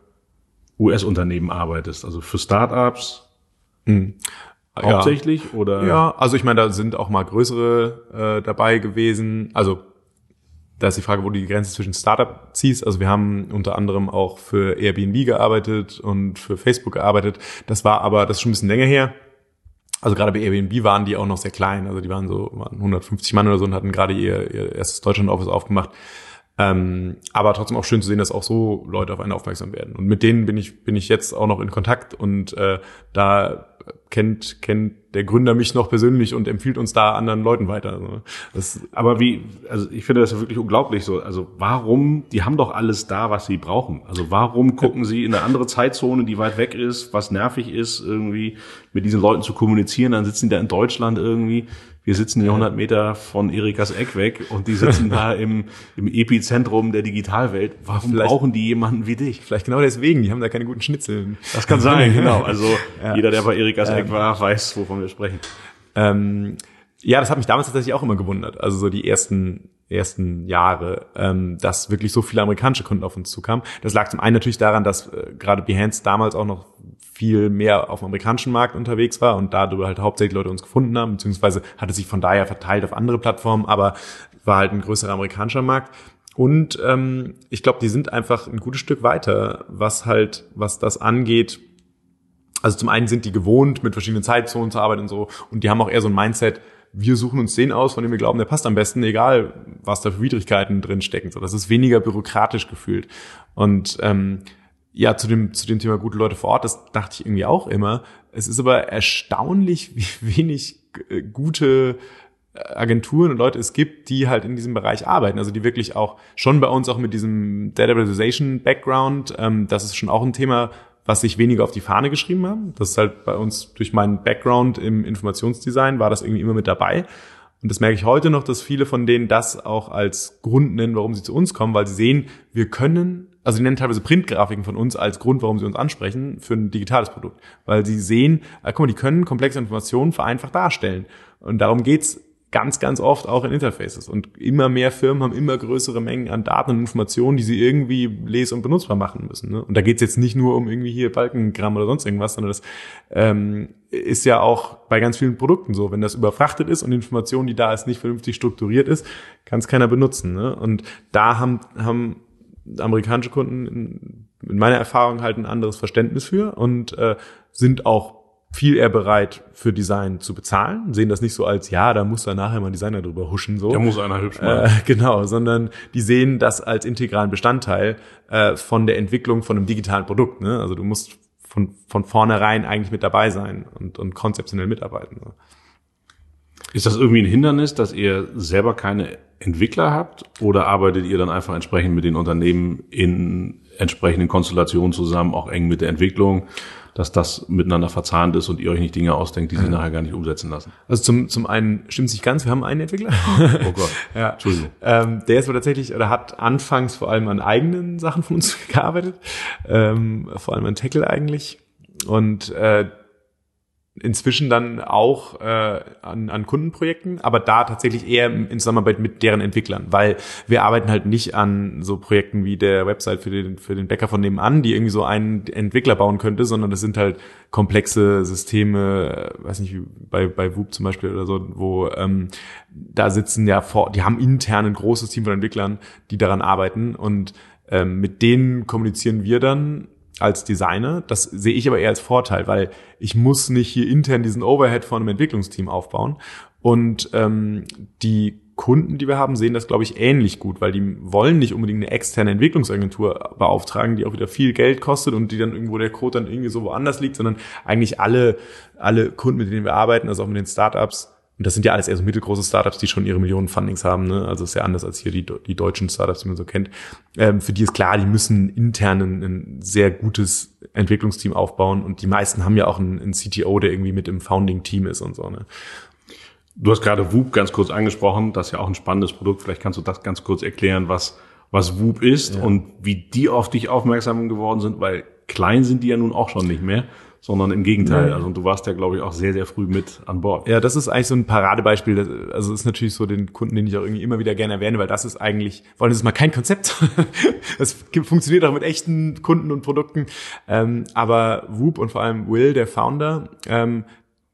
US-Unternehmen arbeitest, also für Startups. Mhm. Hauptsächlich ja. oder? Ja, also ich meine, da sind auch mal größere äh, dabei gewesen. Also da ist die Frage, wo du die Grenze zwischen Startup ziehst. Also wir haben unter anderem auch für Airbnb gearbeitet und für Facebook gearbeitet. Das war aber, das ist schon ein bisschen länger her. Also gerade bei Airbnb waren die auch noch sehr klein. Also die waren so waren 150 Mann oder so und hatten gerade ihr, ihr erstes Deutschland-Office aufgemacht. Ähm, aber trotzdem auch schön zu sehen, dass auch so Leute auf einen aufmerksam werden. Und mit denen bin ich, bin ich jetzt auch noch in Kontakt und äh, da kennt, kennt der Gründer mich noch persönlich und empfiehlt uns da anderen Leuten weiter. Also das, aber wie, also ich finde das ja wirklich unglaublich so. Also warum, die haben doch alles da, was sie brauchen. Also warum gucken sie in eine andere Zeitzone, die weit weg ist, was nervig ist, irgendwie mit diesen Leuten zu kommunizieren, dann sitzen die da in Deutschland irgendwie. Wir sitzen hier 100 Meter von Erikas Eck weg und die sitzen da im, im Epizentrum der Digitalwelt. Warum vielleicht, brauchen die jemanden wie dich? Vielleicht genau deswegen, die haben da keine guten Schnitzel. Das kann sein, genau. Also ja. jeder, der bei Erikas Eck ähm, war, weiß, wovon wir sprechen. Ähm, ja, das hat mich damals tatsächlich auch immer gewundert. Also so die ersten ersten Jahre, ähm, dass wirklich so viele amerikanische Kunden auf uns zukamen. Das lag zum einen natürlich daran, dass äh, gerade Behance damals auch noch viel mehr auf dem amerikanischen Markt unterwegs war und darüber halt hauptsächlich Leute uns gefunden haben, beziehungsweise hatte sich von daher verteilt auf andere Plattformen, aber war halt ein größerer amerikanischer Markt. Und ähm, ich glaube, die sind einfach ein gutes Stück weiter, was halt, was das angeht. Also zum einen sind die gewohnt, mit verschiedenen Zeitzonen zu arbeiten und so, und die haben auch eher so ein Mindset, wir suchen uns den aus, von dem wir glauben, der passt am besten, egal was da für Widrigkeiten drin stecken. So, das ist weniger bürokratisch gefühlt. Und ähm, ja, zu dem, zu dem Thema gute Leute vor Ort, das dachte ich irgendwie auch immer. Es ist aber erstaunlich, wie wenig äh, gute äh, Agenturen und Leute es gibt, die halt in diesem Bereich arbeiten. Also die wirklich auch schon bei uns auch mit diesem Datavisation Background, ähm, das ist schon auch ein Thema, was sich weniger auf die Fahne geschrieben haben. Das ist halt bei uns durch meinen Background im Informationsdesign war das irgendwie immer mit dabei. Und das merke ich heute noch, dass viele von denen das auch als Grund nennen, warum sie zu uns kommen, weil sie sehen, wir können also die nennen teilweise Printgrafiken von uns als Grund, warum sie uns ansprechen für ein digitales Produkt. Weil sie sehen, äh, guck mal, die können komplexe Informationen vereinfacht darstellen. Und darum geht's ganz, ganz oft auch in Interfaces. Und immer mehr Firmen haben immer größere Mengen an Daten und Informationen, die sie irgendwie les- und benutzbar machen müssen. Ne? Und da geht's jetzt nicht nur um irgendwie hier Balkengramm oder sonst irgendwas, sondern das ähm, ist ja auch bei ganz vielen Produkten so. Wenn das überfrachtet ist und die Information, die da ist, nicht vernünftig strukturiert ist, kann es keiner benutzen. Ne? Und da haben, haben amerikanische Kunden in, in meiner Erfahrung halt ein anderes Verständnis für und äh, sind auch viel eher bereit für Design zu bezahlen, sehen das nicht so als, ja, da muss da nachher mal ein Designer drüber huschen, so. Da muss einer hübsch machen. Äh, genau, sondern die sehen das als integralen Bestandteil äh, von der Entwicklung von einem digitalen Produkt. Ne? Also du musst von, von vornherein eigentlich mit dabei sein und, und konzeptionell mitarbeiten. Ne? Ist das irgendwie ein Hindernis, dass ihr selber keine Entwickler habt oder arbeitet ihr dann einfach entsprechend mit den Unternehmen in entsprechenden Konstellationen zusammen, auch eng mit der Entwicklung, dass das miteinander verzahnt ist und ihr euch nicht Dinge ausdenkt, die sich ja. nachher gar nicht umsetzen lassen? Also zum, zum einen stimmt sich ganz, wir haben einen Entwickler. Oh Gott, ja. Entschuldigung. Ähm, der ist aber tatsächlich, oder hat anfangs vor allem an eigenen Sachen von uns gearbeitet, ähm, vor allem an Tackle eigentlich. Und äh, inzwischen dann auch äh, an, an Kundenprojekten, aber da tatsächlich eher in Zusammenarbeit mit deren Entwicklern, weil wir arbeiten halt nicht an so Projekten wie der Website für den, für den Bäcker von nebenan, die irgendwie so einen Entwickler bauen könnte, sondern das sind halt komplexe Systeme, äh, weiß nicht, wie bei, bei Whoop zum Beispiel oder so, wo ähm, da sitzen ja vor, die haben intern ein großes Team von Entwicklern, die daran arbeiten und ähm, mit denen kommunizieren wir dann als Designer. Das sehe ich aber eher als Vorteil, weil ich muss nicht hier intern diesen Overhead von einem Entwicklungsteam aufbauen. Und ähm, die Kunden, die wir haben, sehen das, glaube ich, ähnlich gut, weil die wollen nicht unbedingt eine externe Entwicklungsagentur beauftragen, die auch wieder viel Geld kostet und die dann irgendwo der Code dann irgendwie so woanders liegt, sondern eigentlich alle, alle Kunden, mit denen wir arbeiten, also auch mit den Startups, und das sind ja alles eher so mittelgroße Startups, die schon ihre Millionen Fundings haben. Ne? Also ist ja anders als hier die, die deutschen Startups, die man so kennt. Ähm, für die ist klar, die müssen intern ein, ein, sehr gutes Entwicklungsteam aufbauen. Und die meisten haben ja auch einen, einen CTO, der irgendwie mit im Founding-Team ist und so. Ne? Du hast gerade Whoop ganz kurz angesprochen. Das ist ja auch ein spannendes Produkt. Vielleicht kannst du das ganz kurz erklären, was, was Whoop ist ja. und wie die auf dich aufmerksam geworden sind, weil klein sind die ja nun auch schon nicht mehr sondern im Gegenteil. Also du warst ja, glaube ich, auch sehr, sehr früh mit an Bord. Ja, das ist eigentlich so ein Paradebeispiel. Also ist natürlich so den Kunden, den ich auch irgendwie immer wieder gerne erwähne, weil das ist eigentlich, wollen das ist mal kein Konzept. das funktioniert auch mit echten Kunden und Produkten. Ähm, aber Whoop und vor allem Will, der Founder, ähm,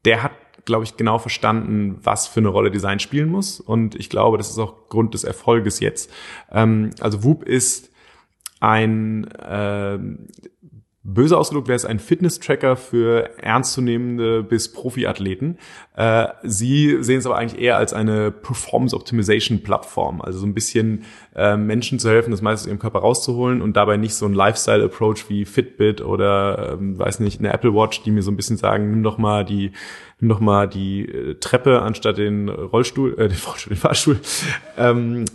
der hat glaube ich, genau verstanden, was für eine Rolle Design spielen muss. Und ich glaube, das ist auch Grund des Erfolges jetzt. Ähm, also Whoop ist ein äh, Böse ausgedrückt wäre es ein Fitness-Tracker für ernstzunehmende bis Profiathleten. Äh, Sie sehen es aber eigentlich eher als eine Performance-Optimization-Plattform, also so ein bisschen äh, Menschen zu helfen, das meiste aus ihrem Körper rauszuholen und dabei nicht so ein Lifestyle-Approach wie Fitbit oder, ähm, weiß nicht, eine Apple Watch, die mir so ein bisschen sagen, nimm doch mal die nimm doch mal die äh, Treppe anstatt den Rollstuhl, äh, den, Rollstuhl, den Fahrstuhl. Ähm,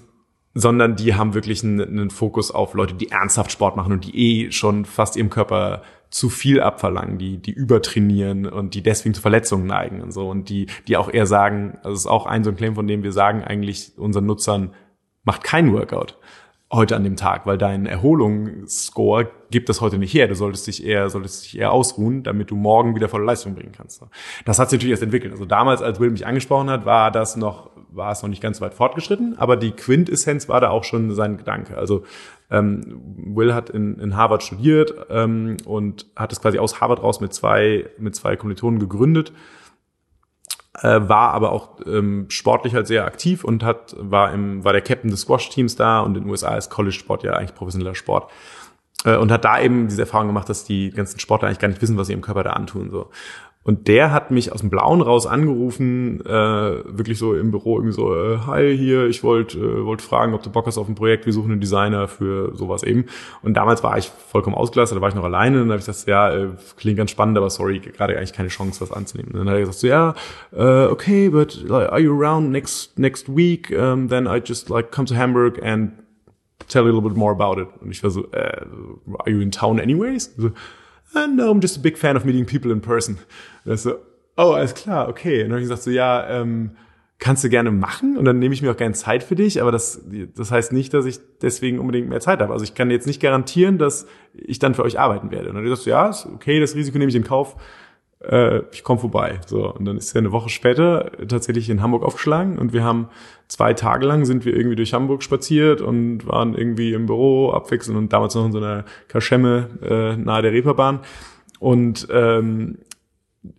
sondern die haben wirklich einen, einen, Fokus auf Leute, die ernsthaft Sport machen und die eh schon fast ihrem Körper zu viel abverlangen, die, die übertrainieren und die deswegen zu Verletzungen neigen und so. Und die, die auch eher sagen, also ist auch ein so ein Claim, von dem wir sagen eigentlich unseren Nutzern, macht kein Workout heute an dem Tag, weil dein Erholungsscore gibt das heute nicht her. Du solltest dich eher, solltest dich eher ausruhen, damit du morgen wieder volle Leistung bringen kannst. Das hat sich natürlich erst entwickelt. Also damals, als Will mich angesprochen hat, war das noch, war es noch nicht ganz weit fortgeschritten, aber die Quintessenz war da auch schon sein Gedanke. Also ähm, Will hat in, in Harvard studiert ähm, und hat es quasi aus Harvard raus mit zwei, mit zwei Kommilitonen gegründet äh, war aber auch ähm, sportlich halt sehr aktiv und hat war im war der Captain des Squash Teams da und in den USA ist College Sport ja eigentlich professioneller Sport. Äh, und hat da eben diese Erfahrung gemacht, dass die ganzen Sportler eigentlich gar nicht wissen, was sie im Körper da antun so und der hat mich aus dem Blauen raus angerufen, äh, wirklich so im Büro, irgendwie so, äh, hi hier, ich wollte äh, wollt fragen, ob du Bock hast auf ein Projekt, wir suchen einen Designer für sowas eben. Und damals war ich vollkommen ausgelastet, da war ich noch alleine und dann habe ich gesagt, ja, äh, klingt ganz spannend, aber sorry, gerade eigentlich keine Chance, was anzunehmen. Und dann hat er gesagt, so, ja, uh, okay, but like, are you around next next week? Um, then I just like come to Hamburg and tell a little bit more about it. Und ich war so, uh, are you in town anyways? So, uh, no, I'm just a big fan of meeting people in person. Und so, oh, alles klar, okay. Und dann habe ich gesagt so, ja, ähm, kannst du gerne machen und dann nehme ich mir auch gerne Zeit für dich, aber das, das heißt nicht, dass ich deswegen unbedingt mehr Zeit habe. Also ich kann jetzt nicht garantieren, dass ich dann für euch arbeiten werde. Und dann sagst du, ja, ist okay, das Risiko nehme ich in Kauf, äh, ich komme vorbei. So, und dann ist er eine Woche später tatsächlich in Hamburg aufgeschlagen und wir haben zwei Tage lang sind wir irgendwie durch Hamburg spaziert und waren irgendwie im Büro abwechselnd und damals noch in so einer Kaschemme äh, nahe der Reeperbahn. Und ähm,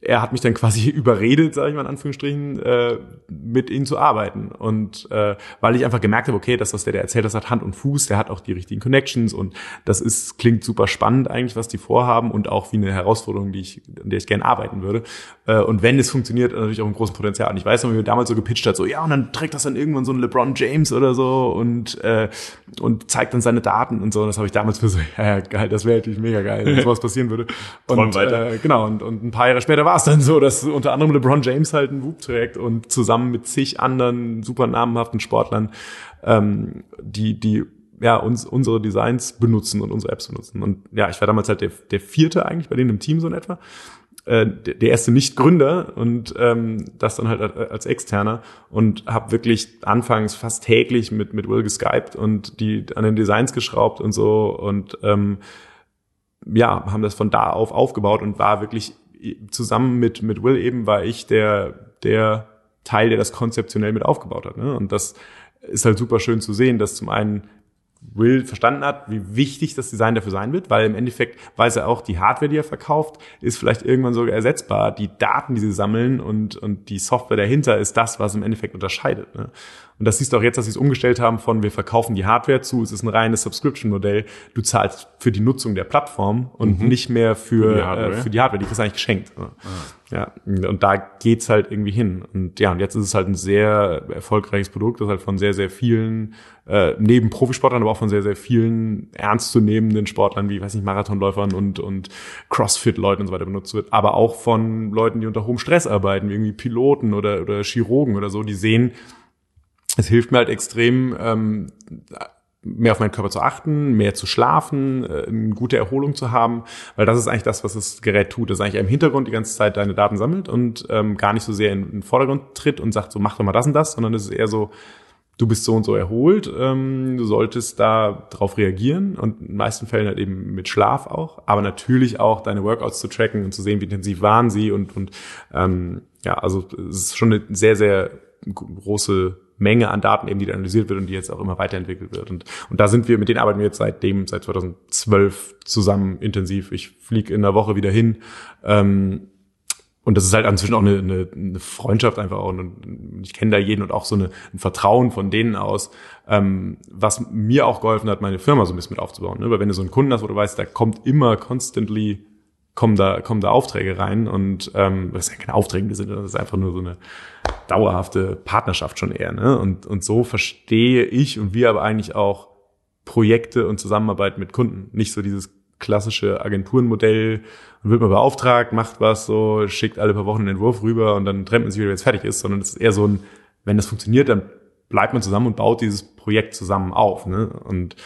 er hat mich dann quasi überredet, sage ich mal in Anführungsstrichen, äh, mit ihnen zu arbeiten. Und äh, weil ich einfach gemerkt habe, okay, das, was der, der erzählt, das hat Hand und Fuß, der hat auch die richtigen Connections und das ist klingt super spannend eigentlich, was die vorhaben und auch wie eine Herausforderung, die ich, an der ich gerne arbeiten würde. Äh, und wenn es funktioniert, natürlich auch ein großes Potenzial. Und ich weiß noch, wie wir damals so gepitcht hat, so ja, und dann trägt das dann irgendwann so ein LeBron James oder so und äh, und zeigt dann seine Daten und so. Und das habe ich damals für so, ja, geil, das wäre natürlich mega geil, wenn sowas passieren würde. Und äh, genau, und, und ein paar Jahre später war es dann so, dass unter anderem LeBron James halt einen Whoop trägt und zusammen mit zig anderen super namenhaften Sportlern, ähm, die, die ja, uns, unsere Designs benutzen und unsere Apps benutzen. Und ja, ich war damals halt der, der vierte eigentlich bei denen im Team so in etwa. Äh, der erste Nicht-Gründer und ähm, das dann halt als Externer und habe wirklich anfangs fast täglich mit mit Will geskypt und die an den Designs geschraubt und so und ähm, ja haben das von da auf aufgebaut und war wirklich zusammen mit, mit Will eben war ich der, der Teil, der das konzeptionell mit aufgebaut hat. Ne? Und das ist halt super schön zu sehen, dass zum einen Will verstanden hat, wie wichtig das Design dafür sein wird, weil im Endeffekt weiß er auch, die Hardware, die er verkauft, ist vielleicht irgendwann sogar ersetzbar. Die Daten, die sie sammeln und, und die Software dahinter ist das, was im Endeffekt unterscheidet. Ne? Und das siehst du auch jetzt, dass sie es umgestellt haben von wir verkaufen die Hardware zu, es ist ein reines Subscription-Modell. Du zahlst für die Nutzung der Plattform und mhm. nicht mehr für, die Hardware. Äh, für die Hardware. Die kriegst du eigentlich geschenkt. Ah. Ja, und da geht's halt irgendwie hin. Und ja, und jetzt ist es halt ein sehr erfolgreiches Produkt, das halt von sehr, sehr vielen, äh, neben Profisportlern, aber auch von sehr, sehr vielen ernstzunehmenden Sportlern wie, weiß nicht, Marathonläufern und, und Crossfit-Leuten und so weiter benutzt wird. Aber auch von Leuten, die unter hohem Stress arbeiten, wie irgendwie Piloten oder, oder Chirurgen oder so, die sehen, es hilft mir halt extrem, ähm, mehr auf meinen Körper zu achten, mehr zu schlafen, äh, eine gute Erholung zu haben, weil das ist eigentlich das, was das Gerät tut. Das eigentlich im Hintergrund die ganze Zeit deine Daten sammelt und ähm, gar nicht so sehr in, in den Vordergrund tritt und sagt, so mach doch mal das und das, sondern es ist eher so, du bist so und so erholt, ähm, du solltest da drauf reagieren und in den meisten Fällen halt eben mit Schlaf auch, aber natürlich auch deine Workouts zu tracken und zu sehen, wie intensiv waren sie und, und ähm, ja, also es ist schon eine sehr, sehr große Menge an Daten eben, die analysiert wird und die jetzt auch immer weiterentwickelt wird. Und, und da sind wir, mit denen arbeiten wir jetzt seitdem, seit 2012 zusammen intensiv. Ich fliege in der Woche wieder hin. Ähm, und das ist halt inzwischen auch eine, eine, eine Freundschaft einfach auch. Und ich kenne da jeden und auch so eine, ein Vertrauen von denen aus, ähm, was mir auch geholfen hat, meine Firma so ein bisschen mit aufzubauen. Ne? Weil wenn du so einen Kunden hast, wo du weißt, da kommt immer constantly kommen da, kommen da Aufträge rein und ähm, das ja keine Aufträge, sind, das ist einfach nur so eine dauerhafte Partnerschaft schon eher. Ne? Und, und so verstehe ich und wir aber eigentlich auch Projekte und Zusammenarbeit mit Kunden. Nicht so dieses klassische Agenturenmodell, man wird mal beauftragt, macht was so, schickt alle paar Wochen einen Entwurf rüber und dann trennt man sich wieder, wenn es fertig ist, sondern es ist eher so ein, wenn das funktioniert, dann bleibt man zusammen und baut dieses Projekt zusammen auf. Ne? Und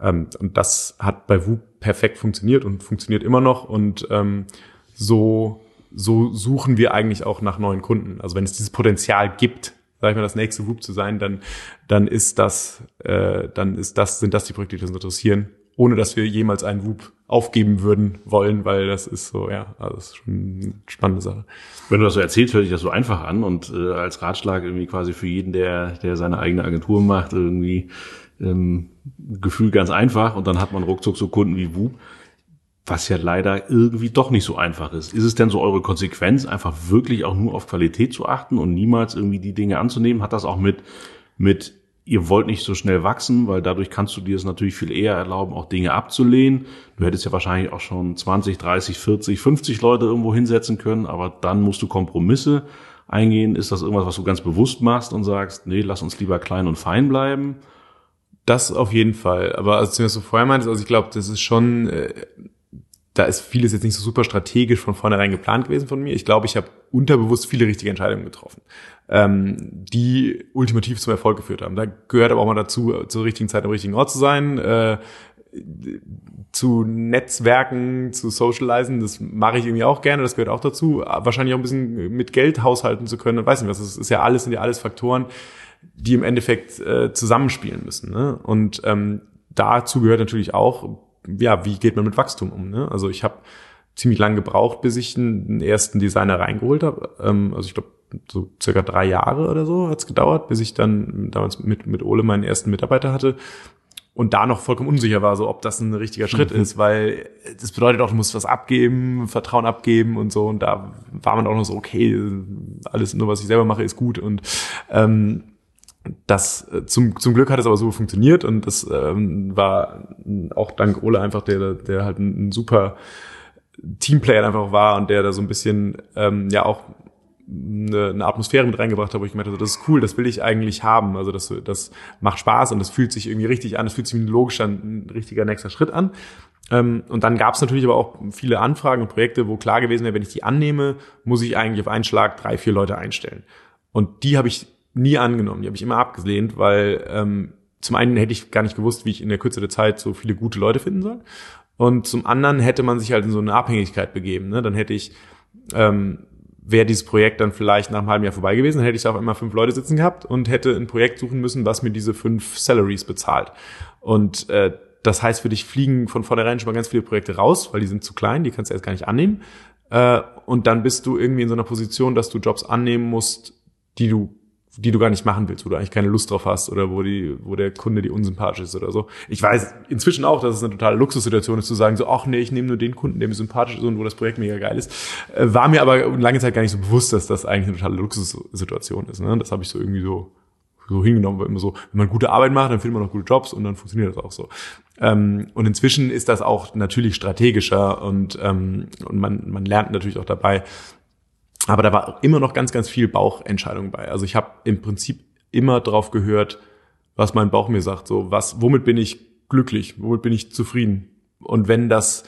ähm, und das hat bei WU perfekt funktioniert und funktioniert immer noch. Und ähm, so, so suchen wir eigentlich auch nach neuen Kunden. Also wenn es dieses Potenzial gibt, sag ich mal, das nächste WUP zu sein, dann, dann ist das, äh, dann ist das, sind das die Projekte, die uns interessieren, ohne dass wir jemals einen WUP aufgeben würden wollen, weil das ist so, ja, also das ist schon eine spannende Sache. Wenn du das so erzählst, hört sich das so einfach an und äh, als Ratschlag irgendwie quasi für jeden, der, der seine eigene Agentur macht, irgendwie ähm, Gefühl ganz einfach und dann hat man ruckzuck so Kunden wie Wub, was ja leider irgendwie doch nicht so einfach ist. Ist es denn so eure Konsequenz, einfach wirklich auch nur auf Qualität zu achten und niemals irgendwie die Dinge anzunehmen? Hat das auch mit, mit ihr wollt nicht so schnell wachsen, weil dadurch kannst du dir es natürlich viel eher erlauben, auch Dinge abzulehnen. Du hättest ja wahrscheinlich auch schon 20, 30, 40, 50 Leute irgendwo hinsetzen können, aber dann musst du Kompromisse eingehen. Ist das irgendwas, was du ganz bewusst machst und sagst, nee, lass uns lieber klein und fein bleiben? Das auf jeden Fall. Aber als du vorher meintest, also ich glaube, das ist schon, äh, da ist vieles jetzt nicht so super strategisch von vornherein geplant gewesen von mir. Ich glaube, ich habe unterbewusst viele richtige Entscheidungen getroffen, ähm, die ultimativ zum Erfolg geführt haben. Da gehört aber auch mal dazu, zur richtigen Zeit am richtigen Ort zu sein. Äh, zu Netzwerken, zu socialisen, das mache ich irgendwie auch gerne, das gehört auch dazu. Wahrscheinlich auch ein bisschen mit Geld haushalten zu können, weiß nicht was, das ist ja alles, sind ja alles Faktoren, die im Endeffekt äh, zusammenspielen müssen. Ne? Und ähm, dazu gehört natürlich auch, ja, wie geht man mit Wachstum um? Ne? Also ich habe ziemlich lange gebraucht, bis ich einen ersten Designer reingeholt habe. Ähm, also ich glaube, so circa drei Jahre oder so hat's gedauert, bis ich dann damals mit, mit Ole meinen ersten Mitarbeiter hatte und da noch vollkommen unsicher war, so ob das ein richtiger Schritt mhm. ist, weil das bedeutet auch, du musst was abgeben, Vertrauen abgeben und so. Und da war man auch noch so, okay, alles nur, was ich selber mache, ist gut. Und ähm, das äh, zum, zum Glück hat es aber so funktioniert und das ähm, war auch dank Ole einfach, der, der halt ein, ein super Teamplayer einfach war und der da so ein bisschen ähm, ja auch eine, eine Atmosphäre mit reingebracht hat, wo ich gemeint habe, das ist cool, das will ich eigentlich haben. Also das, das macht Spaß und das fühlt sich irgendwie richtig an, das fühlt sich wie ein logischer, ein richtiger nächster Schritt an. Ähm, und dann gab es natürlich aber auch viele Anfragen und Projekte, wo klar gewesen wäre, wenn ich die annehme, muss ich eigentlich auf einen Schlag drei, vier Leute einstellen. Und die habe ich nie angenommen. Die habe ich immer abgelehnt, weil ähm, zum einen hätte ich gar nicht gewusst, wie ich in der Kürze der Zeit so viele gute Leute finden soll. Und zum anderen hätte man sich halt in so eine Abhängigkeit begeben. Ne? Dann hätte ich, ähm, wäre dieses Projekt dann vielleicht nach einem halben Jahr vorbei gewesen, dann hätte ich da auf einmal fünf Leute sitzen gehabt und hätte ein Projekt suchen müssen, was mir diese fünf Salaries bezahlt. Und äh, das heißt, für dich fliegen von vornherein schon mal ganz viele Projekte raus, weil die sind zu klein, die kannst du erst gar nicht annehmen. Äh, und dann bist du irgendwie in so einer Position, dass du Jobs annehmen musst, die du die du gar nicht machen willst, wo du eigentlich keine Lust drauf hast oder wo die, wo der Kunde dir unsympathisch ist oder so. Ich weiß inzwischen auch, dass es eine totale Luxussituation ist, zu sagen so, ach nee, ich nehme nur den Kunden, der mir sympathisch ist und wo das Projekt mega geil ist. Äh, war mir aber lange Zeit gar nicht so bewusst, dass das eigentlich eine totale Luxussituation ist. Ne? Das habe ich so irgendwie so so hingenommen, weil immer so, wenn man gute Arbeit macht, dann findet man auch gute Jobs und dann funktioniert das auch so. Ähm, und inzwischen ist das auch natürlich strategischer und, ähm, und man, man lernt natürlich auch dabei, aber da war immer noch ganz, ganz viel Bauchentscheidung bei. Also ich habe im Prinzip immer drauf gehört, was mein Bauch mir sagt. So, was, womit bin ich glücklich? Womit bin ich zufrieden? Und wenn das,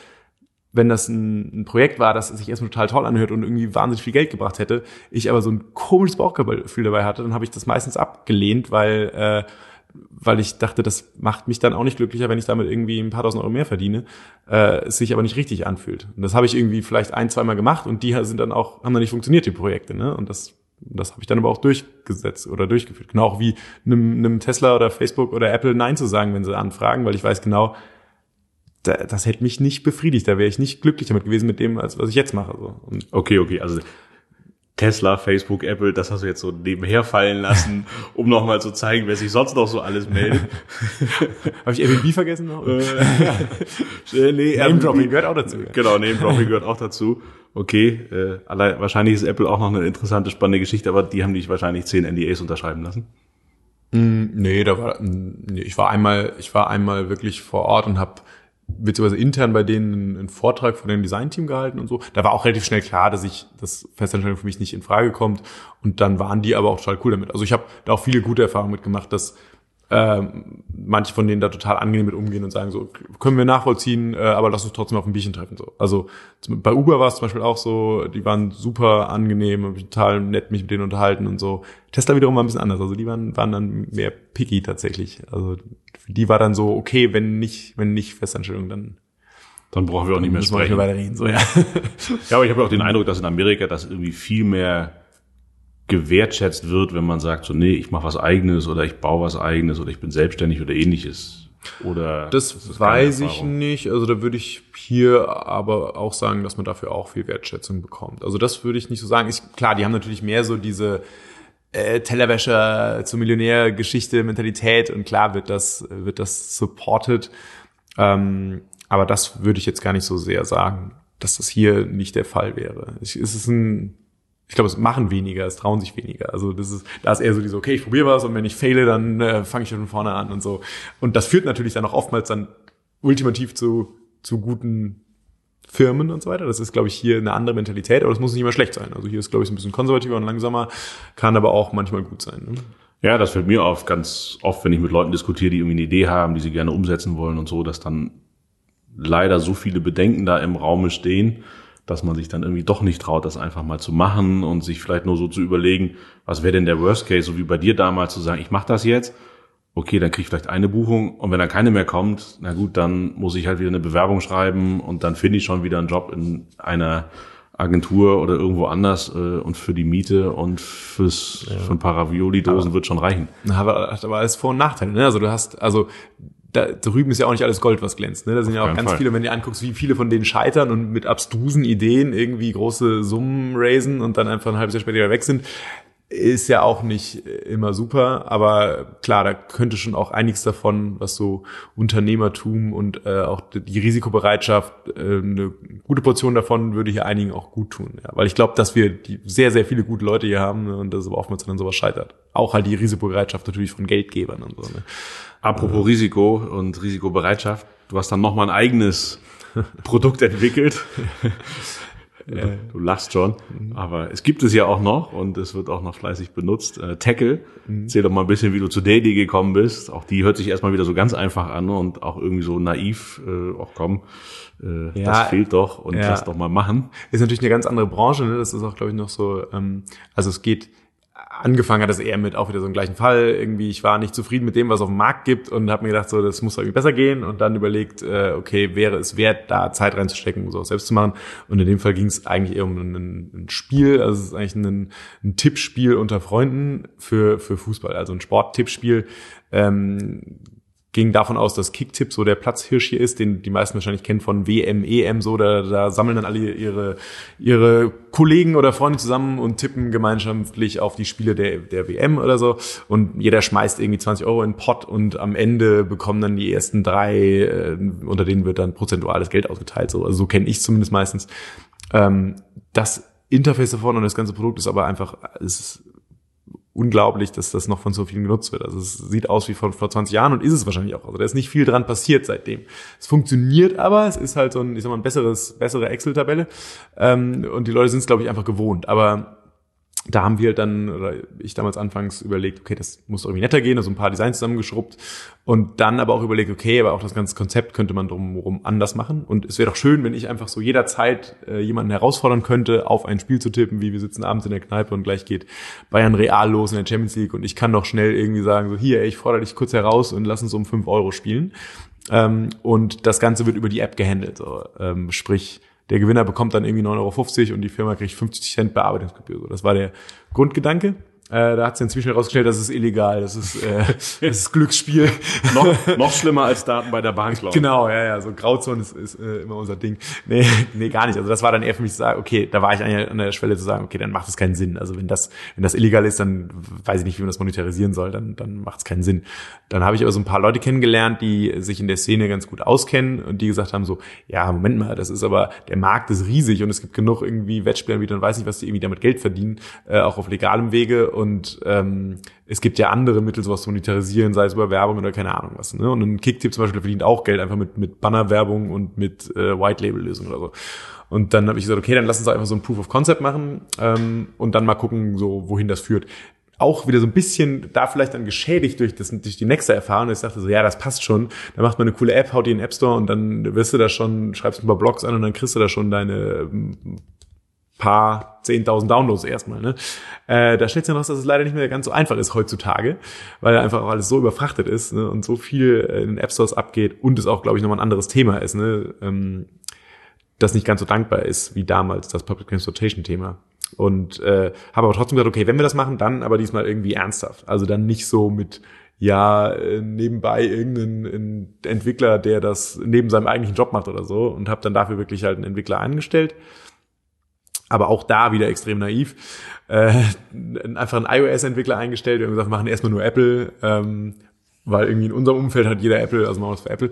wenn das ein, ein Projekt war, das sich erstmal total toll anhört und irgendwie wahnsinnig viel Geld gebracht hätte, ich aber so ein komisches Bauchgefühl dabei hatte, dann habe ich das meistens abgelehnt, weil äh, weil ich dachte, das macht mich dann auch nicht glücklicher, wenn ich damit irgendwie ein paar tausend Euro mehr verdiene, äh, sich aber nicht richtig anfühlt. Und das habe ich irgendwie vielleicht ein, zweimal gemacht und die sind dann auch, haben dann nicht funktioniert, die Projekte, ne? Und das, das habe ich dann aber auch durchgesetzt oder durchgeführt. Genau auch wie einem, einem Tesla oder Facebook oder Apple Nein zu sagen, wenn sie anfragen, weil ich weiß genau, das hätte mich nicht befriedigt. Da wäre ich nicht glücklich damit gewesen mit dem, als was ich jetzt mache. So. Und okay, okay. Also Tesla, Facebook, Apple, das hast du jetzt so nebenher fallen lassen, um nochmal zu zeigen, wer sich sonst noch so alles meldet. Habe ich Airbnb vergessen noch? Äh, nee, Name Dropping gehört auch dazu. Genau, Name Dropping gehört auch dazu. Okay, äh, allein, wahrscheinlich ist Apple auch noch eine interessante, spannende Geschichte, aber die haben dich wahrscheinlich zehn NDAs unterschreiben lassen. Mm, nee, da war, nee, ich war einmal, ich war einmal wirklich vor Ort und habe beziehungsweise intern bei denen einen Vortrag von dem Designteam gehalten und so. Da war auch relativ schnell klar, dass ich das Festanstellung für mich nicht in Frage kommt. Und dann waren die aber auch total cool damit. Also ich habe da auch viele gute Erfahrungen mitgemacht, dass ähm, manche von denen da total angenehm mit umgehen und sagen so, können wir nachvollziehen, äh, aber lass uns trotzdem auf ein Bierchen treffen. So. Also zum, bei Uber war es zum Beispiel auch so, die waren super angenehm, total nett mich mit denen unterhalten und so. Tesla wiederum war ein bisschen anders, also die waren, waren dann mehr picky tatsächlich. Also für die war dann so, okay, wenn nicht, wenn nicht Festanstellung, dann dann brauchen wir auch nicht mehr sprechen. Weiter reden, so, ja. ja, aber ich habe auch den Eindruck, dass in Amerika das irgendwie viel mehr gewertschätzt wird, wenn man sagt, so, nee, ich mache was eigenes oder ich baue was eigenes oder ich bin selbstständig oder ähnliches. Oder das, das weiß ich nicht. Also da würde ich hier aber auch sagen, dass man dafür auch viel Wertschätzung bekommt. Also das würde ich nicht so sagen. Ich, klar, die haben natürlich mehr so diese äh, Tellerwäscher zu Millionär-Geschichte, Mentalität und klar wird das, wird das supported. Ähm, aber das würde ich jetzt gar nicht so sehr sagen, dass das hier nicht der Fall wäre. Es ist ein ich glaube, es machen weniger, es trauen sich weniger. Also das ist, da ist eher so diese, okay, ich probiere was und wenn ich fehle, dann äh, fange ich von vorne an und so. Und das führt natürlich dann auch oftmals dann ultimativ zu, zu guten Firmen und so weiter. Das ist, glaube ich, hier eine andere Mentalität, aber das muss nicht immer schlecht sein. Also hier ist, glaube ich, ein bisschen konservativer und langsamer, kann aber auch manchmal gut sein. Ne? Ja, das fällt mir auf ganz oft, wenn ich mit Leuten diskutiere, die irgendwie eine Idee haben, die sie gerne umsetzen wollen und so, dass dann leider so viele Bedenken da im Raume stehen, dass man sich dann irgendwie doch nicht traut, das einfach mal zu machen und sich vielleicht nur so zu überlegen, was wäre denn der Worst Case, so wie bei dir damals zu sagen, ich mache das jetzt, okay, dann kriege ich vielleicht eine Buchung und wenn dann keine mehr kommt, na gut, dann muss ich halt wieder eine Bewerbung schreiben und dann finde ich schon wieder einen Job in einer Agentur oder irgendwo anders äh, und für die Miete und fürs ja. für ein paar Ravioli-Dosen wird schon reichen. Aber, aber alles Vor- und Nachteile. Ne? Also du hast, also da drüben ist ja auch nicht alles Gold, was glänzt. Ne? Da sind ja auch ganz Fall. viele, wenn du anguckst, wie viele von denen scheitern und mit abstrusen Ideen irgendwie große Summen raisen und dann einfach ein halbes Jahr später wieder weg sind, ist ja auch nicht immer super. Aber klar, da könnte schon auch einiges davon, was so Unternehmertum und äh, auch die Risikobereitschaft, äh, eine gute Portion davon würde hier einigen auch gut tun. Ja? Weil ich glaube, dass wir die sehr, sehr viele gute Leute hier haben ne? und das aber oftmals dann sowas scheitert. Auch halt die Risikobereitschaft natürlich von Geldgebern und so. Ne? Apropos Risiko und Risikobereitschaft, du hast dann nochmal ein eigenes Produkt entwickelt. Du, du lachst schon, aber es gibt es ja auch noch und es wird auch noch fleißig benutzt. Äh, Tackle, mhm. erzähl doch mal ein bisschen, wie du zu der Idee gekommen bist. Auch die hört sich erstmal wieder so ganz einfach an und auch irgendwie so naiv. Äh, auch komm, äh, ja, das fehlt doch und ja. lass doch mal machen. Ist natürlich eine ganz andere Branche. Ne? Das ist auch, glaube ich, noch so. Ähm, also es geht angefangen hat es eher mit auch wieder so einem gleichen Fall. Irgendwie, ich war nicht zufrieden mit dem, was es auf dem Markt gibt und habe mir gedacht, so, das muss irgendwie besser gehen und dann überlegt, äh, okay, wäre es wert, da Zeit reinzustecken, um sowas selbst zu machen. Und in dem Fall ging es eigentlich eher um ein, ein, Spiel, also es ist eigentlich ein, ein Tippspiel unter Freunden für, für Fußball, also ein Sporttippspiel. Ähm, ging davon aus, dass Kicktip so der Platzhirsch hier ist, den die meisten wahrscheinlich kennen von WM, EM, so, da, da sammeln dann alle ihre, ihre Kollegen oder Freunde zusammen und tippen gemeinschaftlich auf die Spiele der, der WM oder so. Und jeder schmeißt irgendwie 20 Euro in den Pot und am Ende bekommen dann die ersten drei, äh, unter denen wird dann prozentuales Geld ausgeteilt. So, also so kenne ich zumindest meistens. Ähm, das Interface davon und das ganze Produkt ist aber einfach, ist unglaublich, dass das noch von so vielen genutzt wird. Also es sieht aus wie von vor 20 Jahren und ist es wahrscheinlich auch. Also da ist nicht viel dran passiert seitdem. Es funktioniert aber, es ist halt so ein, ich sag mal, ein besseres, bessere Excel-Tabelle. Ähm, und die Leute sind es, glaube ich, einfach gewohnt. Aber da haben wir dann, oder ich damals anfangs überlegt, okay, das muss irgendwie netter gehen, also ein paar Designs zusammengeschrubbt. Und dann aber auch überlegt, okay, aber auch das ganze Konzept könnte man drumherum anders machen. Und es wäre doch schön, wenn ich einfach so jederzeit äh, jemanden herausfordern könnte, auf ein Spiel zu tippen, wie wir sitzen abends in der Kneipe und gleich geht Bayern Real los in der Champions League. Und ich kann doch schnell irgendwie sagen, so hier, ey, ich fordere dich kurz heraus und lass uns um fünf Euro spielen. Ähm, und das Ganze wird über die App gehandelt, so, ähm, sprich, der Gewinner bekommt dann irgendwie 9,50 Euro und die Firma kriegt 50 Cent Bearbeitungsgebühr. Das war der Grundgedanke. Äh, da hat sich inzwischen herausgestellt, das ist illegal, das ist, äh, das ist Glücksspiel. noch, noch schlimmer als Daten bei der Bank, glaube Genau, ja, ja, so Grauzone ist, ist äh, immer unser Ding. Nee, nee, gar nicht. Also das war dann eher für mich zu sagen, okay, da war ich an der Schwelle zu sagen, okay, dann macht es keinen Sinn. Also wenn das, wenn das illegal ist, dann weiß ich nicht, wie man das monetarisieren soll, dann, dann macht es keinen Sinn. Dann habe ich aber so ein paar Leute kennengelernt, die sich in der Szene ganz gut auskennen und die gesagt haben so, ja, Moment mal, das ist aber, der Markt ist riesig und es gibt genug irgendwie Wettspielern, dann weiß nicht, was die irgendwie damit Geld verdienen, äh, auch auf legalem Wege und ähm, es gibt ja andere Mittel, sowas zu monetarisieren, sei es über Werbung oder keine Ahnung was. Ne? Und ein Kicktip zum Beispiel verdient auch Geld einfach mit, mit Bannerwerbung und mit äh, White-Label-Lösungen oder so. Und dann habe ich gesagt, okay, dann lass uns einfach so ein Proof of Concept machen ähm, und dann mal gucken, so wohin das führt. Auch wieder so ein bisschen da vielleicht dann geschädigt durch, das, durch die nächste Erfahrung. Ich dachte so, ja, das passt schon. Dann macht man eine coole App, haut die in den App Store und dann wirst du da schon, schreibst ein paar Blogs an und dann kriegst du da schon deine paar 10.000 Downloads erstmal. Ne? Äh, da stellt sich heraus, dass es leider nicht mehr ganz so einfach ist heutzutage, weil einfach alles so überfrachtet ist ne? und so viel in den App Stores abgeht und es auch, glaube ich, nochmal ein anderes Thema ist, ne? ähm, das nicht ganz so dankbar ist wie damals das Public Transportation Thema. Und äh, habe aber trotzdem gesagt, okay, wenn wir das machen, dann aber diesmal irgendwie ernsthaft. Also dann nicht so mit ja äh, nebenbei irgendeinen Entwickler, der das neben seinem eigentlichen Job macht oder so und habe dann dafür wirklich halt einen Entwickler eingestellt aber auch da wieder extrem naiv. Äh, einfach einen iOS-Entwickler eingestellt und gesagt, machen erstmal nur Apple, ähm, weil irgendwie in unserem Umfeld hat jeder Apple, also machen wir es für Apple.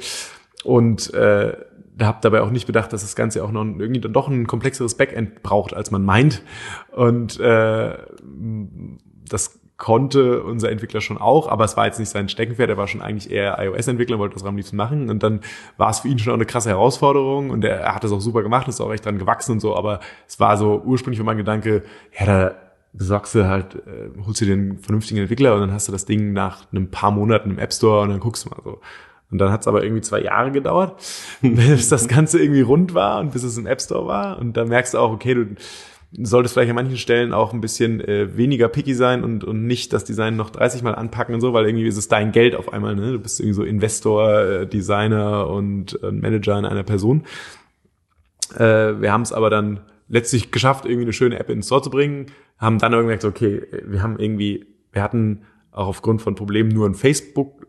Und äh, da habe dabei auch nicht bedacht, dass das Ganze auch noch irgendwie dann doch ein komplexeres Backend braucht, als man meint. Und äh, das konnte unser Entwickler schon auch, aber es war jetzt nicht sein Steckenpferd, er war schon eigentlich eher iOS-Entwickler, wollte das am liebsten machen und dann war es für ihn schon auch eine krasse Herausforderung und er, er hat das auch super gemacht, ist auch echt dran gewachsen und so, aber es war so ursprünglich mein Gedanke, ja, da besorgst du halt, äh, holst du den vernünftigen Entwickler und dann hast du das Ding nach einem paar Monaten im App Store und dann guckst du mal so. Und dann hat es aber irgendwie zwei Jahre gedauert, bis das Ganze irgendwie rund war und bis es im App Store war. Und dann merkst du auch, okay, du solltest vielleicht an manchen Stellen auch ein bisschen äh, weniger picky sein und, und nicht das Design noch 30 Mal anpacken und so, weil irgendwie ist es dein Geld auf einmal. Ne? Du bist irgendwie so Investor, äh, Designer und äh, Manager in einer Person. Äh, wir haben es aber dann letztlich geschafft, irgendwie eine schöne App in den Store zu bringen, haben dann irgendwie gesagt, okay, wir haben irgendwie, wir hatten auch aufgrund von Problemen nur ein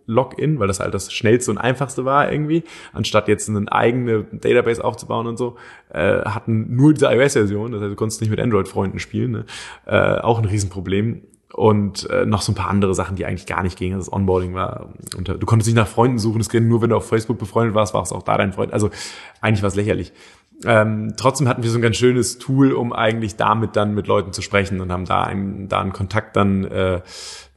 Facebook-Login, weil das halt das schnellste und einfachste war irgendwie, anstatt jetzt eine eigene Database aufzubauen und so, äh, hatten nur diese iOS-Version, das heißt, du konntest nicht mit Android-Freunden spielen, ne? äh, auch ein Riesenproblem. Und äh, noch so ein paar andere Sachen, die eigentlich gar nicht gingen. Das Onboarding war, und, du konntest nicht nach Freunden suchen, es ging nur, wenn du auf Facebook befreundet warst, war es auch da dein Freund. Also eigentlich war es lächerlich. Ähm, trotzdem hatten wir so ein ganz schönes Tool, um eigentlich damit dann mit Leuten zu sprechen und haben da einen, da einen Kontakt dann äh,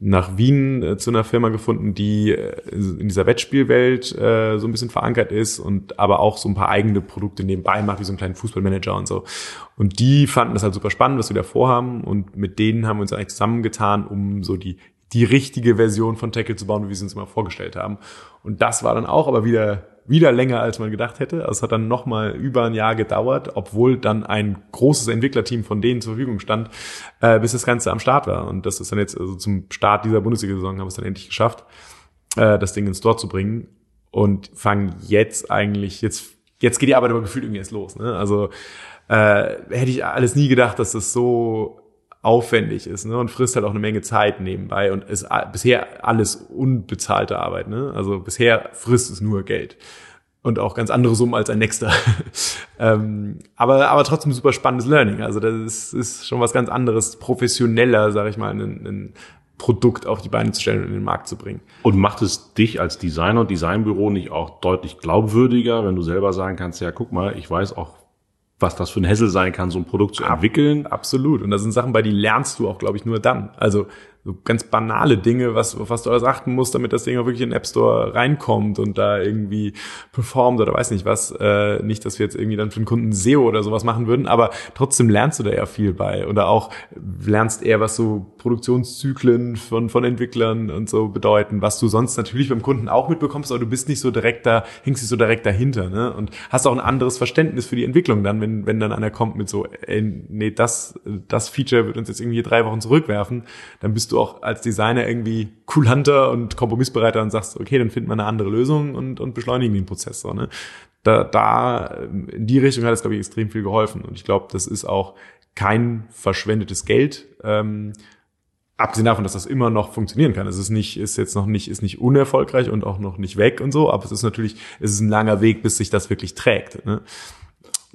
nach Wien äh, zu einer Firma gefunden, die äh, in dieser Wettspielwelt äh, so ein bisschen verankert ist und aber auch so ein paar eigene Produkte nebenbei macht, wie so einen kleinen Fußballmanager und so. Und die fanden das halt super spannend, was wir da vorhaben und mit denen haben wir uns eigentlich zusammengetan, um so die die richtige Version von Tackle zu bauen, wie wir es uns immer vorgestellt haben. Und das war dann auch aber wieder wieder länger, als man gedacht hätte. Also es hat dann nochmal über ein Jahr gedauert, obwohl dann ein großes Entwicklerteam von denen zur Verfügung stand, äh, bis das Ganze am Start war. Und das ist dann jetzt, also zum Start dieser Bundesliga-Saison haben wir es dann endlich geschafft, äh, das Ding ins Store zu bringen und fangen jetzt eigentlich, jetzt, jetzt geht die Arbeit aber gefühlt irgendwie erst los. Ne? Also äh, hätte ich alles nie gedacht, dass das so aufwendig ist ne? und frisst halt auch eine Menge Zeit nebenbei und ist bisher alles unbezahlte Arbeit. Ne? Also bisher frisst es nur Geld und auch ganz andere Summen als ein Nächster. ähm, aber, aber trotzdem super spannendes Learning. Also das ist, ist schon was ganz anderes, professioneller, sage ich mal, ein, ein Produkt auf die Beine zu stellen und in den Markt zu bringen. Und macht es dich als Designer und Designbüro nicht auch deutlich glaubwürdiger, wenn du selber sagen kannst, ja, guck mal, ich weiß auch, was das für ein Hessel sein kann, so ein Produkt zu entwickeln. Absolut. Und da sind Sachen bei, die lernst du auch, glaube ich, nur dann. Also so ganz banale Dinge, was, auf was du alles achten musst, damit das Ding auch wirklich in den App Store reinkommt und da irgendwie performt oder weiß nicht was. Äh, nicht, dass wir jetzt irgendwie dann für den Kunden SEO oder sowas machen würden, aber trotzdem lernst du da ja viel bei. Oder auch lernst eher, was so Produktionszyklen von, von Entwicklern und so bedeuten, was du sonst natürlich beim Kunden auch mitbekommst, aber du bist nicht so direkt da, hängst nicht so direkt dahinter, ne? Und hast auch ein anderes Verständnis für die Entwicklung dann, wenn, wenn dann einer kommt mit so, ey, nee, das, das Feature wird uns jetzt irgendwie drei Wochen zurückwerfen, dann bist du auch als Designer irgendwie kulanter und kompromissbereiter und sagst, okay, dann finden wir eine andere Lösung und, und beschleunigen den Prozess. So, ne? da, da, in die Richtung hat es, glaube ich, extrem viel geholfen. Und ich glaube, das ist auch kein verschwendetes Geld. Ähm, abgesehen davon, dass das immer noch funktionieren kann. Es ist nicht, ist jetzt noch nicht, ist nicht unerfolgreich und auch noch nicht weg und so, aber es ist natürlich, es ist ein langer Weg, bis sich das wirklich trägt. Ne?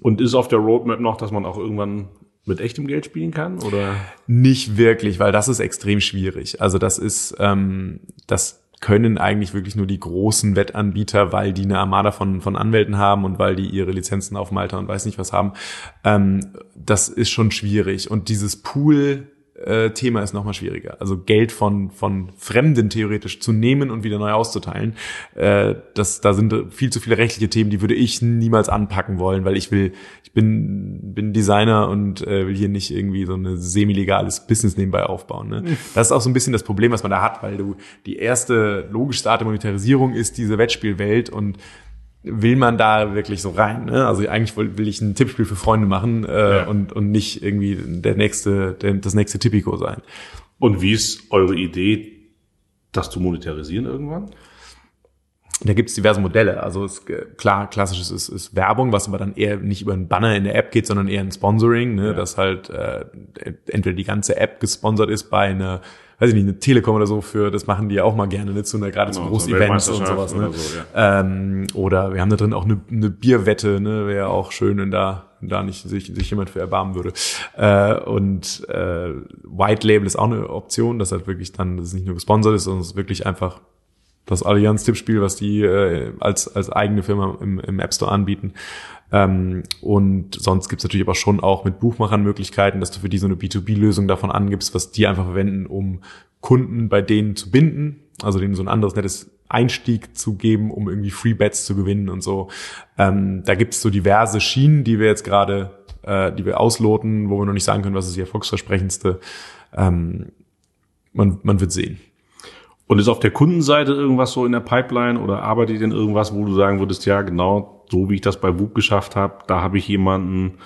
Und ist auf der Roadmap noch, dass man auch irgendwann mit echtem Geld spielen kann oder nicht wirklich, weil das ist extrem schwierig. Also das ist ähm, das können eigentlich wirklich nur die großen Wettanbieter, weil die eine Armada von, von Anwälten haben und weil die ihre Lizenzen auf Malta und weiß nicht was haben. Ähm, das ist schon schwierig. Und dieses Pool äh, Thema ist nochmal schwieriger. Also Geld von, von Fremden theoretisch zu nehmen und wieder neu auszuteilen. Äh, das, da sind viel zu viele rechtliche Themen, die würde ich niemals anpacken wollen, weil ich will, ich bin, bin Designer und äh, will hier nicht irgendwie so ein semi-legales Business nebenbei aufbauen. Ne? Mhm. Das ist auch so ein bisschen das Problem, was man da hat, weil du die erste logische Art der Monetarisierung ist diese Wettspielwelt und will man da wirklich so rein. Ne? Also eigentlich will, will ich ein Tippspiel für Freunde machen äh, ja. und, und nicht irgendwie der nächste, der, das nächste Tipico sein. Und wie ist eure Idee, das zu monetarisieren irgendwann? Da gibt es diverse Modelle. Also es, klar, klassisches ist, ist Werbung, was aber dann eher nicht über einen Banner in der App geht, sondern eher ein Sponsoring, ne? Ja. dass halt äh, entweder die ganze App gesponsert ist bei einer weiß ich nicht, eine Telekom oder so für, das machen die ja auch mal gerne, ne, zu einer, gerade genau, zu großen Events und sowas, ne. Oder, so, ja. ähm, oder wir haben da drin auch eine, eine Bierwette, ne, wäre auch schön, wenn da, da nicht sich, sich jemand für erbarmen würde. Äh, und äh, White Label ist auch eine Option, dass halt wirklich dann, dass es nicht nur gesponsert ist, sondern es ist wirklich einfach das Allianz-Tippspiel, was die äh, als, als eigene Firma im, im App Store anbieten. Ähm, und sonst gibt's natürlich aber schon auch mit Buchmachern Möglichkeiten, dass du für die so eine B2B-Lösung davon angibst, was die einfach verwenden, um Kunden bei denen zu binden, also denen so ein anderes nettes Einstieg zu geben, um irgendwie Free Bets zu gewinnen und so. Ähm, da gibt's so diverse Schienen, die wir jetzt gerade, äh, die wir ausloten, wo wir noch nicht sagen können, was ist die erfolgsversprechendste. Ähm, man, man wird sehen. Und ist auf der Kundenseite irgendwas so in der Pipeline oder arbeitet denn irgendwas, wo du sagen würdest, ja, genau, so wie ich das bei WUP geschafft habe, da habe ich jemanden,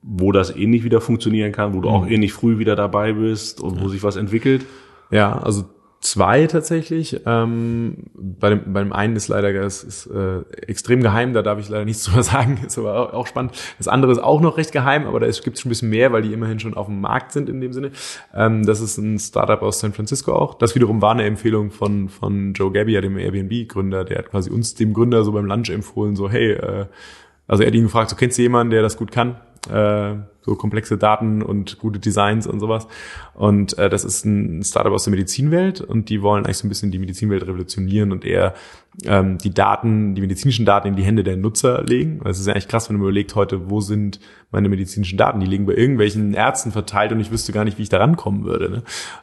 wo das ähnlich wieder funktionieren kann, wo du mhm. auch ähnlich früh wieder dabei bist und ja. wo sich was entwickelt? Ja, also zwei tatsächlich. Ähm, bei, dem, bei dem einen ist leider es ist, äh, extrem geheim, da darf ich leider nichts drüber sagen, ist aber auch spannend. Das andere ist auch noch recht geheim, aber da gibt es schon ein bisschen mehr, weil die immerhin schon auf dem Markt sind in dem Sinne. Ähm, das ist ein Startup aus San Francisco auch. Das wiederum war eine Empfehlung von, von Joe Gabbia, dem Airbnb-Gründer, der hat quasi uns, dem Gründer, so beim Lunch empfohlen, so hey, äh, also er hat ihn gefragt, so kennst du jemanden, der das gut kann? Äh, so komplexe Daten und gute Designs und sowas. Und äh, das ist ein Startup aus der Medizinwelt und die wollen eigentlich so ein bisschen die Medizinwelt revolutionieren und eher ähm, die Daten, die medizinischen Daten in die Hände der Nutzer legen. Es ist ja eigentlich krass, wenn man überlegt heute, wo sind meine medizinischen Daten? Die liegen bei irgendwelchen Ärzten verteilt und ich wüsste gar nicht, wie ich da rankommen würde. Ne?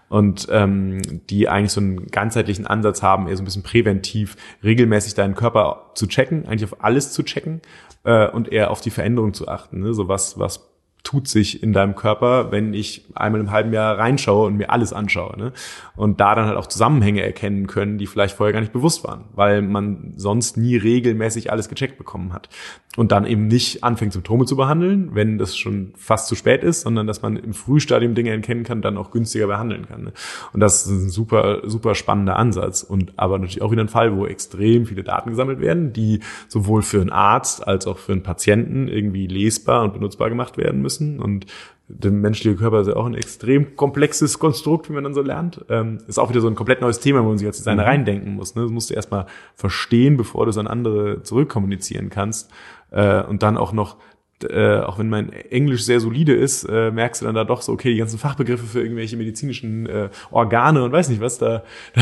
Und ähm, die eigentlich so einen ganzheitlichen Ansatz haben, eher so ein bisschen präventiv, regelmäßig deinen Körper zu checken, eigentlich auf alles zu checken äh, und eher auf die Veränderung zu achten. Ne? So was, was tut sich in deinem Körper, wenn ich einmal im halben Jahr reinschaue und mir alles anschaue. Ne? Und da dann halt auch Zusammenhänge erkennen können, die vielleicht vorher gar nicht bewusst waren, weil man sonst nie regelmäßig alles gecheckt bekommen hat. Und dann eben nicht anfängt, Symptome zu behandeln, wenn das schon fast zu spät ist, sondern dass man im Frühstadium Dinge erkennen kann, dann auch günstiger behandeln kann. Ne? Und das ist ein super, super spannender Ansatz. Und aber natürlich auch wieder ein Fall, wo extrem viele Daten gesammelt werden, die sowohl für einen Arzt als auch für einen Patienten irgendwie lesbar und benutzbar gemacht werden müssen müssen und der menschliche Körper ist ja auch ein extrem komplexes Konstrukt, wie man dann so lernt. Ähm, ist auch wieder so ein komplett neues Thema, wo man sich als Designer mhm. reindenken muss. Ne? Das musst du erstmal verstehen, bevor du es an andere zurückkommunizieren kannst. Äh, und dann auch noch äh, auch wenn mein Englisch sehr solide ist, äh, merkst du dann da doch so, okay, die ganzen Fachbegriffe für irgendwelche medizinischen äh, Organe und weiß nicht was, da, da,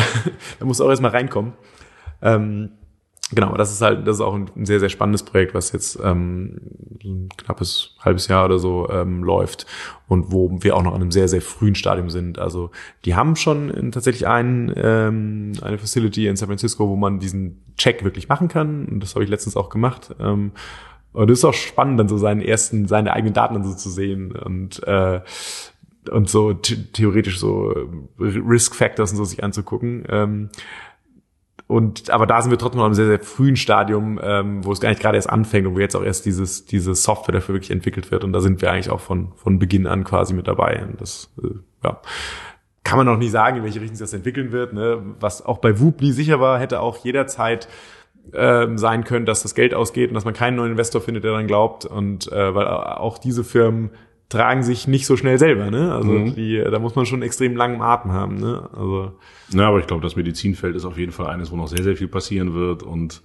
da musst du auch erstmal reinkommen. Ähm, genau, das ist halt, das ist auch ein, sehr, sehr spannendes Projekt, was jetzt ähm, ein knappes halbes Jahr oder so ähm, läuft und wo wir auch noch an einem sehr, sehr frühen Stadium sind. Also die haben schon in, tatsächlich ein, ähm, eine Facility in San Francisco, wo man diesen Check wirklich machen kann. Und das habe ich letztens auch gemacht. Ähm, und es ist auch spannend, dann so seinen ersten, seine eigenen Daten dann so zu sehen und äh, und so theoretisch so Risk Factors und so sich anzugucken. Ähm, und aber da sind wir trotzdem noch einem sehr, sehr frühen Stadium, ähm, wo es gar nicht gerade erst anfängt und wo jetzt auch erst dieses, diese Software dafür wirklich entwickelt wird. Und da sind wir eigentlich auch von, von Beginn an quasi mit dabei. Und das, äh, ja, kann man noch nicht sagen, in welche Richtung sich das entwickeln wird. Ne? Was auch bei Whooply sicher war, hätte auch jederzeit ähm, sein können, dass das Geld ausgeht und dass man keinen neuen Investor findet, der dann glaubt. Und äh, weil auch diese Firmen tragen sich nicht so schnell selber, ne? Also mhm. die, da muss man schon extrem langen Atem haben, ne? Also. Na, aber ich glaube, das Medizinfeld ist auf jeden Fall eines, wo noch sehr, sehr viel passieren wird und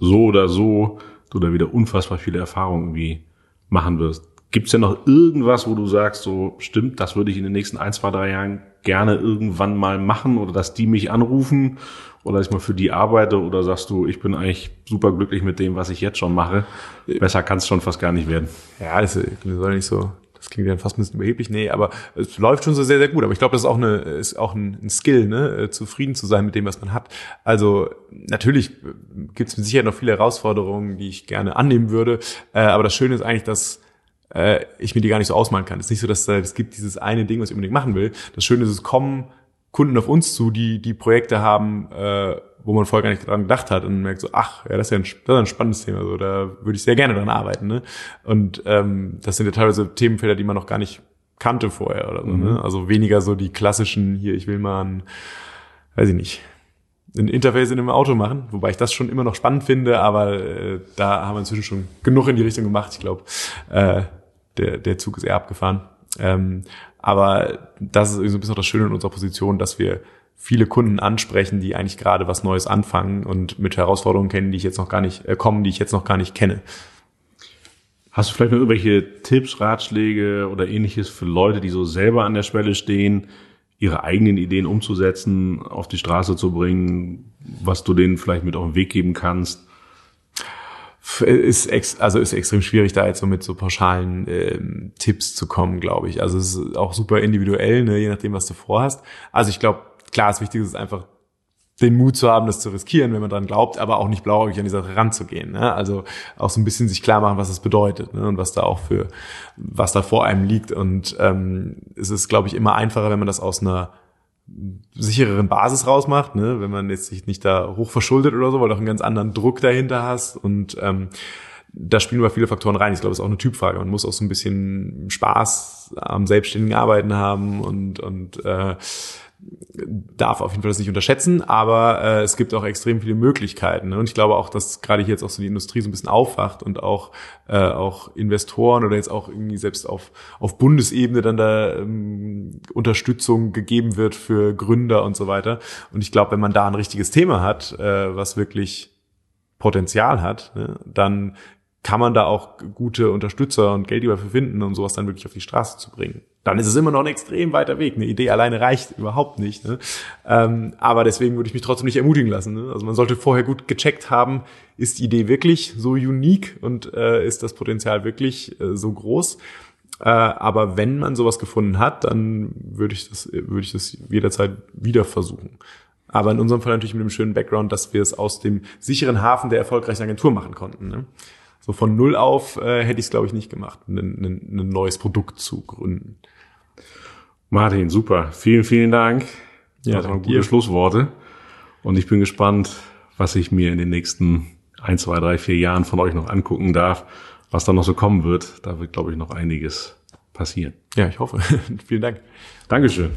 so oder so du da wieder unfassbar viele Erfahrungen irgendwie machen wirst. Gibt's denn noch irgendwas, wo du sagst, so stimmt, das würde ich in den nächsten ein, zwei, drei Jahren gerne irgendwann mal machen oder dass die mich anrufen oder ich mal für die arbeite oder sagst du, ich bin eigentlich super glücklich mit dem, was ich jetzt schon mache. Besser kann es schon fast gar nicht werden. Ja, das soll nicht so, das klingt dann fast ein bisschen überheblich. Nee, aber es läuft schon so sehr, sehr gut. Aber ich glaube, das ist auch eine, ist auch ein, Skill, ne, äh, zufrieden zu sein mit dem, was man hat. Also natürlich gibt es mit Sicherheit noch viele Herausforderungen, die ich gerne annehmen würde. Äh, aber das Schöne ist eigentlich, dass äh, ich mir die gar nicht so ausmalen kann. Es ist nicht so, dass es gibt dieses eine Ding, was ich unbedingt machen will. Das Schöne ist, es kommen Kunden auf uns zu, die die Projekte haben, äh, wo man vorher gar nicht dran gedacht hat und merkt so, ach, ja, das ist ja ein, das ist ein spannendes Thema, so, da würde ich sehr gerne dran arbeiten. Ne? Und ähm, das sind ja teilweise Themenfelder, die man noch gar nicht kannte vorher oder so. Ne? Mhm. Ne? Also weniger so die klassischen, hier, ich will mal ein, weiß ich nicht, ein Interface in einem Auto machen, wobei ich das schon immer noch spannend finde, aber äh, da haben wir inzwischen schon genug in die Richtung gemacht. Ich glaube, äh, der, der Zug ist eher abgefahren. Ähm, aber das ist so ein bisschen das Schöne in unserer Position, dass wir viele Kunden ansprechen, die eigentlich gerade was Neues anfangen und mit Herausforderungen kennen, die ich jetzt noch gar nicht äh, kommen, die ich jetzt noch gar nicht kenne. Hast du vielleicht noch irgendwelche Tipps, Ratschläge oder ähnliches für Leute, die so selber an der Schwelle stehen, ihre eigenen Ideen umzusetzen, auf die Straße zu bringen, was du denen vielleicht mit auf den Weg geben kannst? ist ex, also ist extrem schwierig, da jetzt so mit so pauschalen ähm, Tipps zu kommen, glaube ich. Also es ist auch super individuell, ne, je nachdem, was du vorhast. Also ich glaube, klar, das Wichtigste ist einfach den Mut zu haben, das zu riskieren, wenn man dran glaubt, aber auch nicht blauäugig an die Sache ranzugehen. Ne? Also auch so ein bisschen sich klar machen, was das bedeutet ne? und was da auch für, was da vor einem liegt. Und ähm, es ist, glaube ich, immer einfacher, wenn man das aus einer sichereren Basis rausmacht, ne? wenn man jetzt sich nicht da hoch verschuldet oder so, weil du auch einen ganz anderen Druck dahinter hast und ähm, da spielen aber viele Faktoren rein. Ich glaube, es ist auch eine Typfrage. Man muss auch so ein bisschen Spaß am selbstständigen Arbeiten haben und, und äh, darf auf jeden Fall das nicht unterschätzen, aber äh, es gibt auch extrem viele Möglichkeiten. Ne? Und ich glaube auch, dass gerade hier jetzt auch so die Industrie so ein bisschen aufwacht und auch, äh, auch Investoren oder jetzt auch irgendwie selbst auf, auf Bundesebene dann da ähm, Unterstützung gegeben wird für Gründer und so weiter. Und ich glaube, wenn man da ein richtiges Thema hat, äh, was wirklich Potenzial hat, ne, dann kann man da auch gute Unterstützer und Geldgeber für finden, um sowas dann wirklich auf die Straße zu bringen. Dann ist es immer noch ein extrem weiter Weg. Eine Idee alleine reicht überhaupt nicht. Ne? Ähm, aber deswegen würde ich mich trotzdem nicht ermutigen lassen. Ne? Also man sollte vorher gut gecheckt haben, ist die Idee wirklich so unique und äh, ist das Potenzial wirklich äh, so groß. Äh, aber wenn man sowas gefunden hat, dann würde ich das, würde ich das jederzeit wieder versuchen. Aber in unserem Fall natürlich mit dem schönen Background, dass wir es aus dem sicheren Hafen der erfolgreichen Agentur machen konnten. Ne? So von null auf äh, hätte ich es, glaube ich, nicht gemacht, ein, ein, ein neues Produkt zu gründen. Martin, super. Vielen, vielen Dank. Ja, das waren gute dir. Schlussworte. Und ich bin gespannt, was ich mir in den nächsten ein, zwei, drei, vier Jahren von euch noch angucken darf, was da noch so kommen wird. Da wird, glaube ich, noch einiges passieren. Ja, ich hoffe. Vielen Dank. Dankeschön.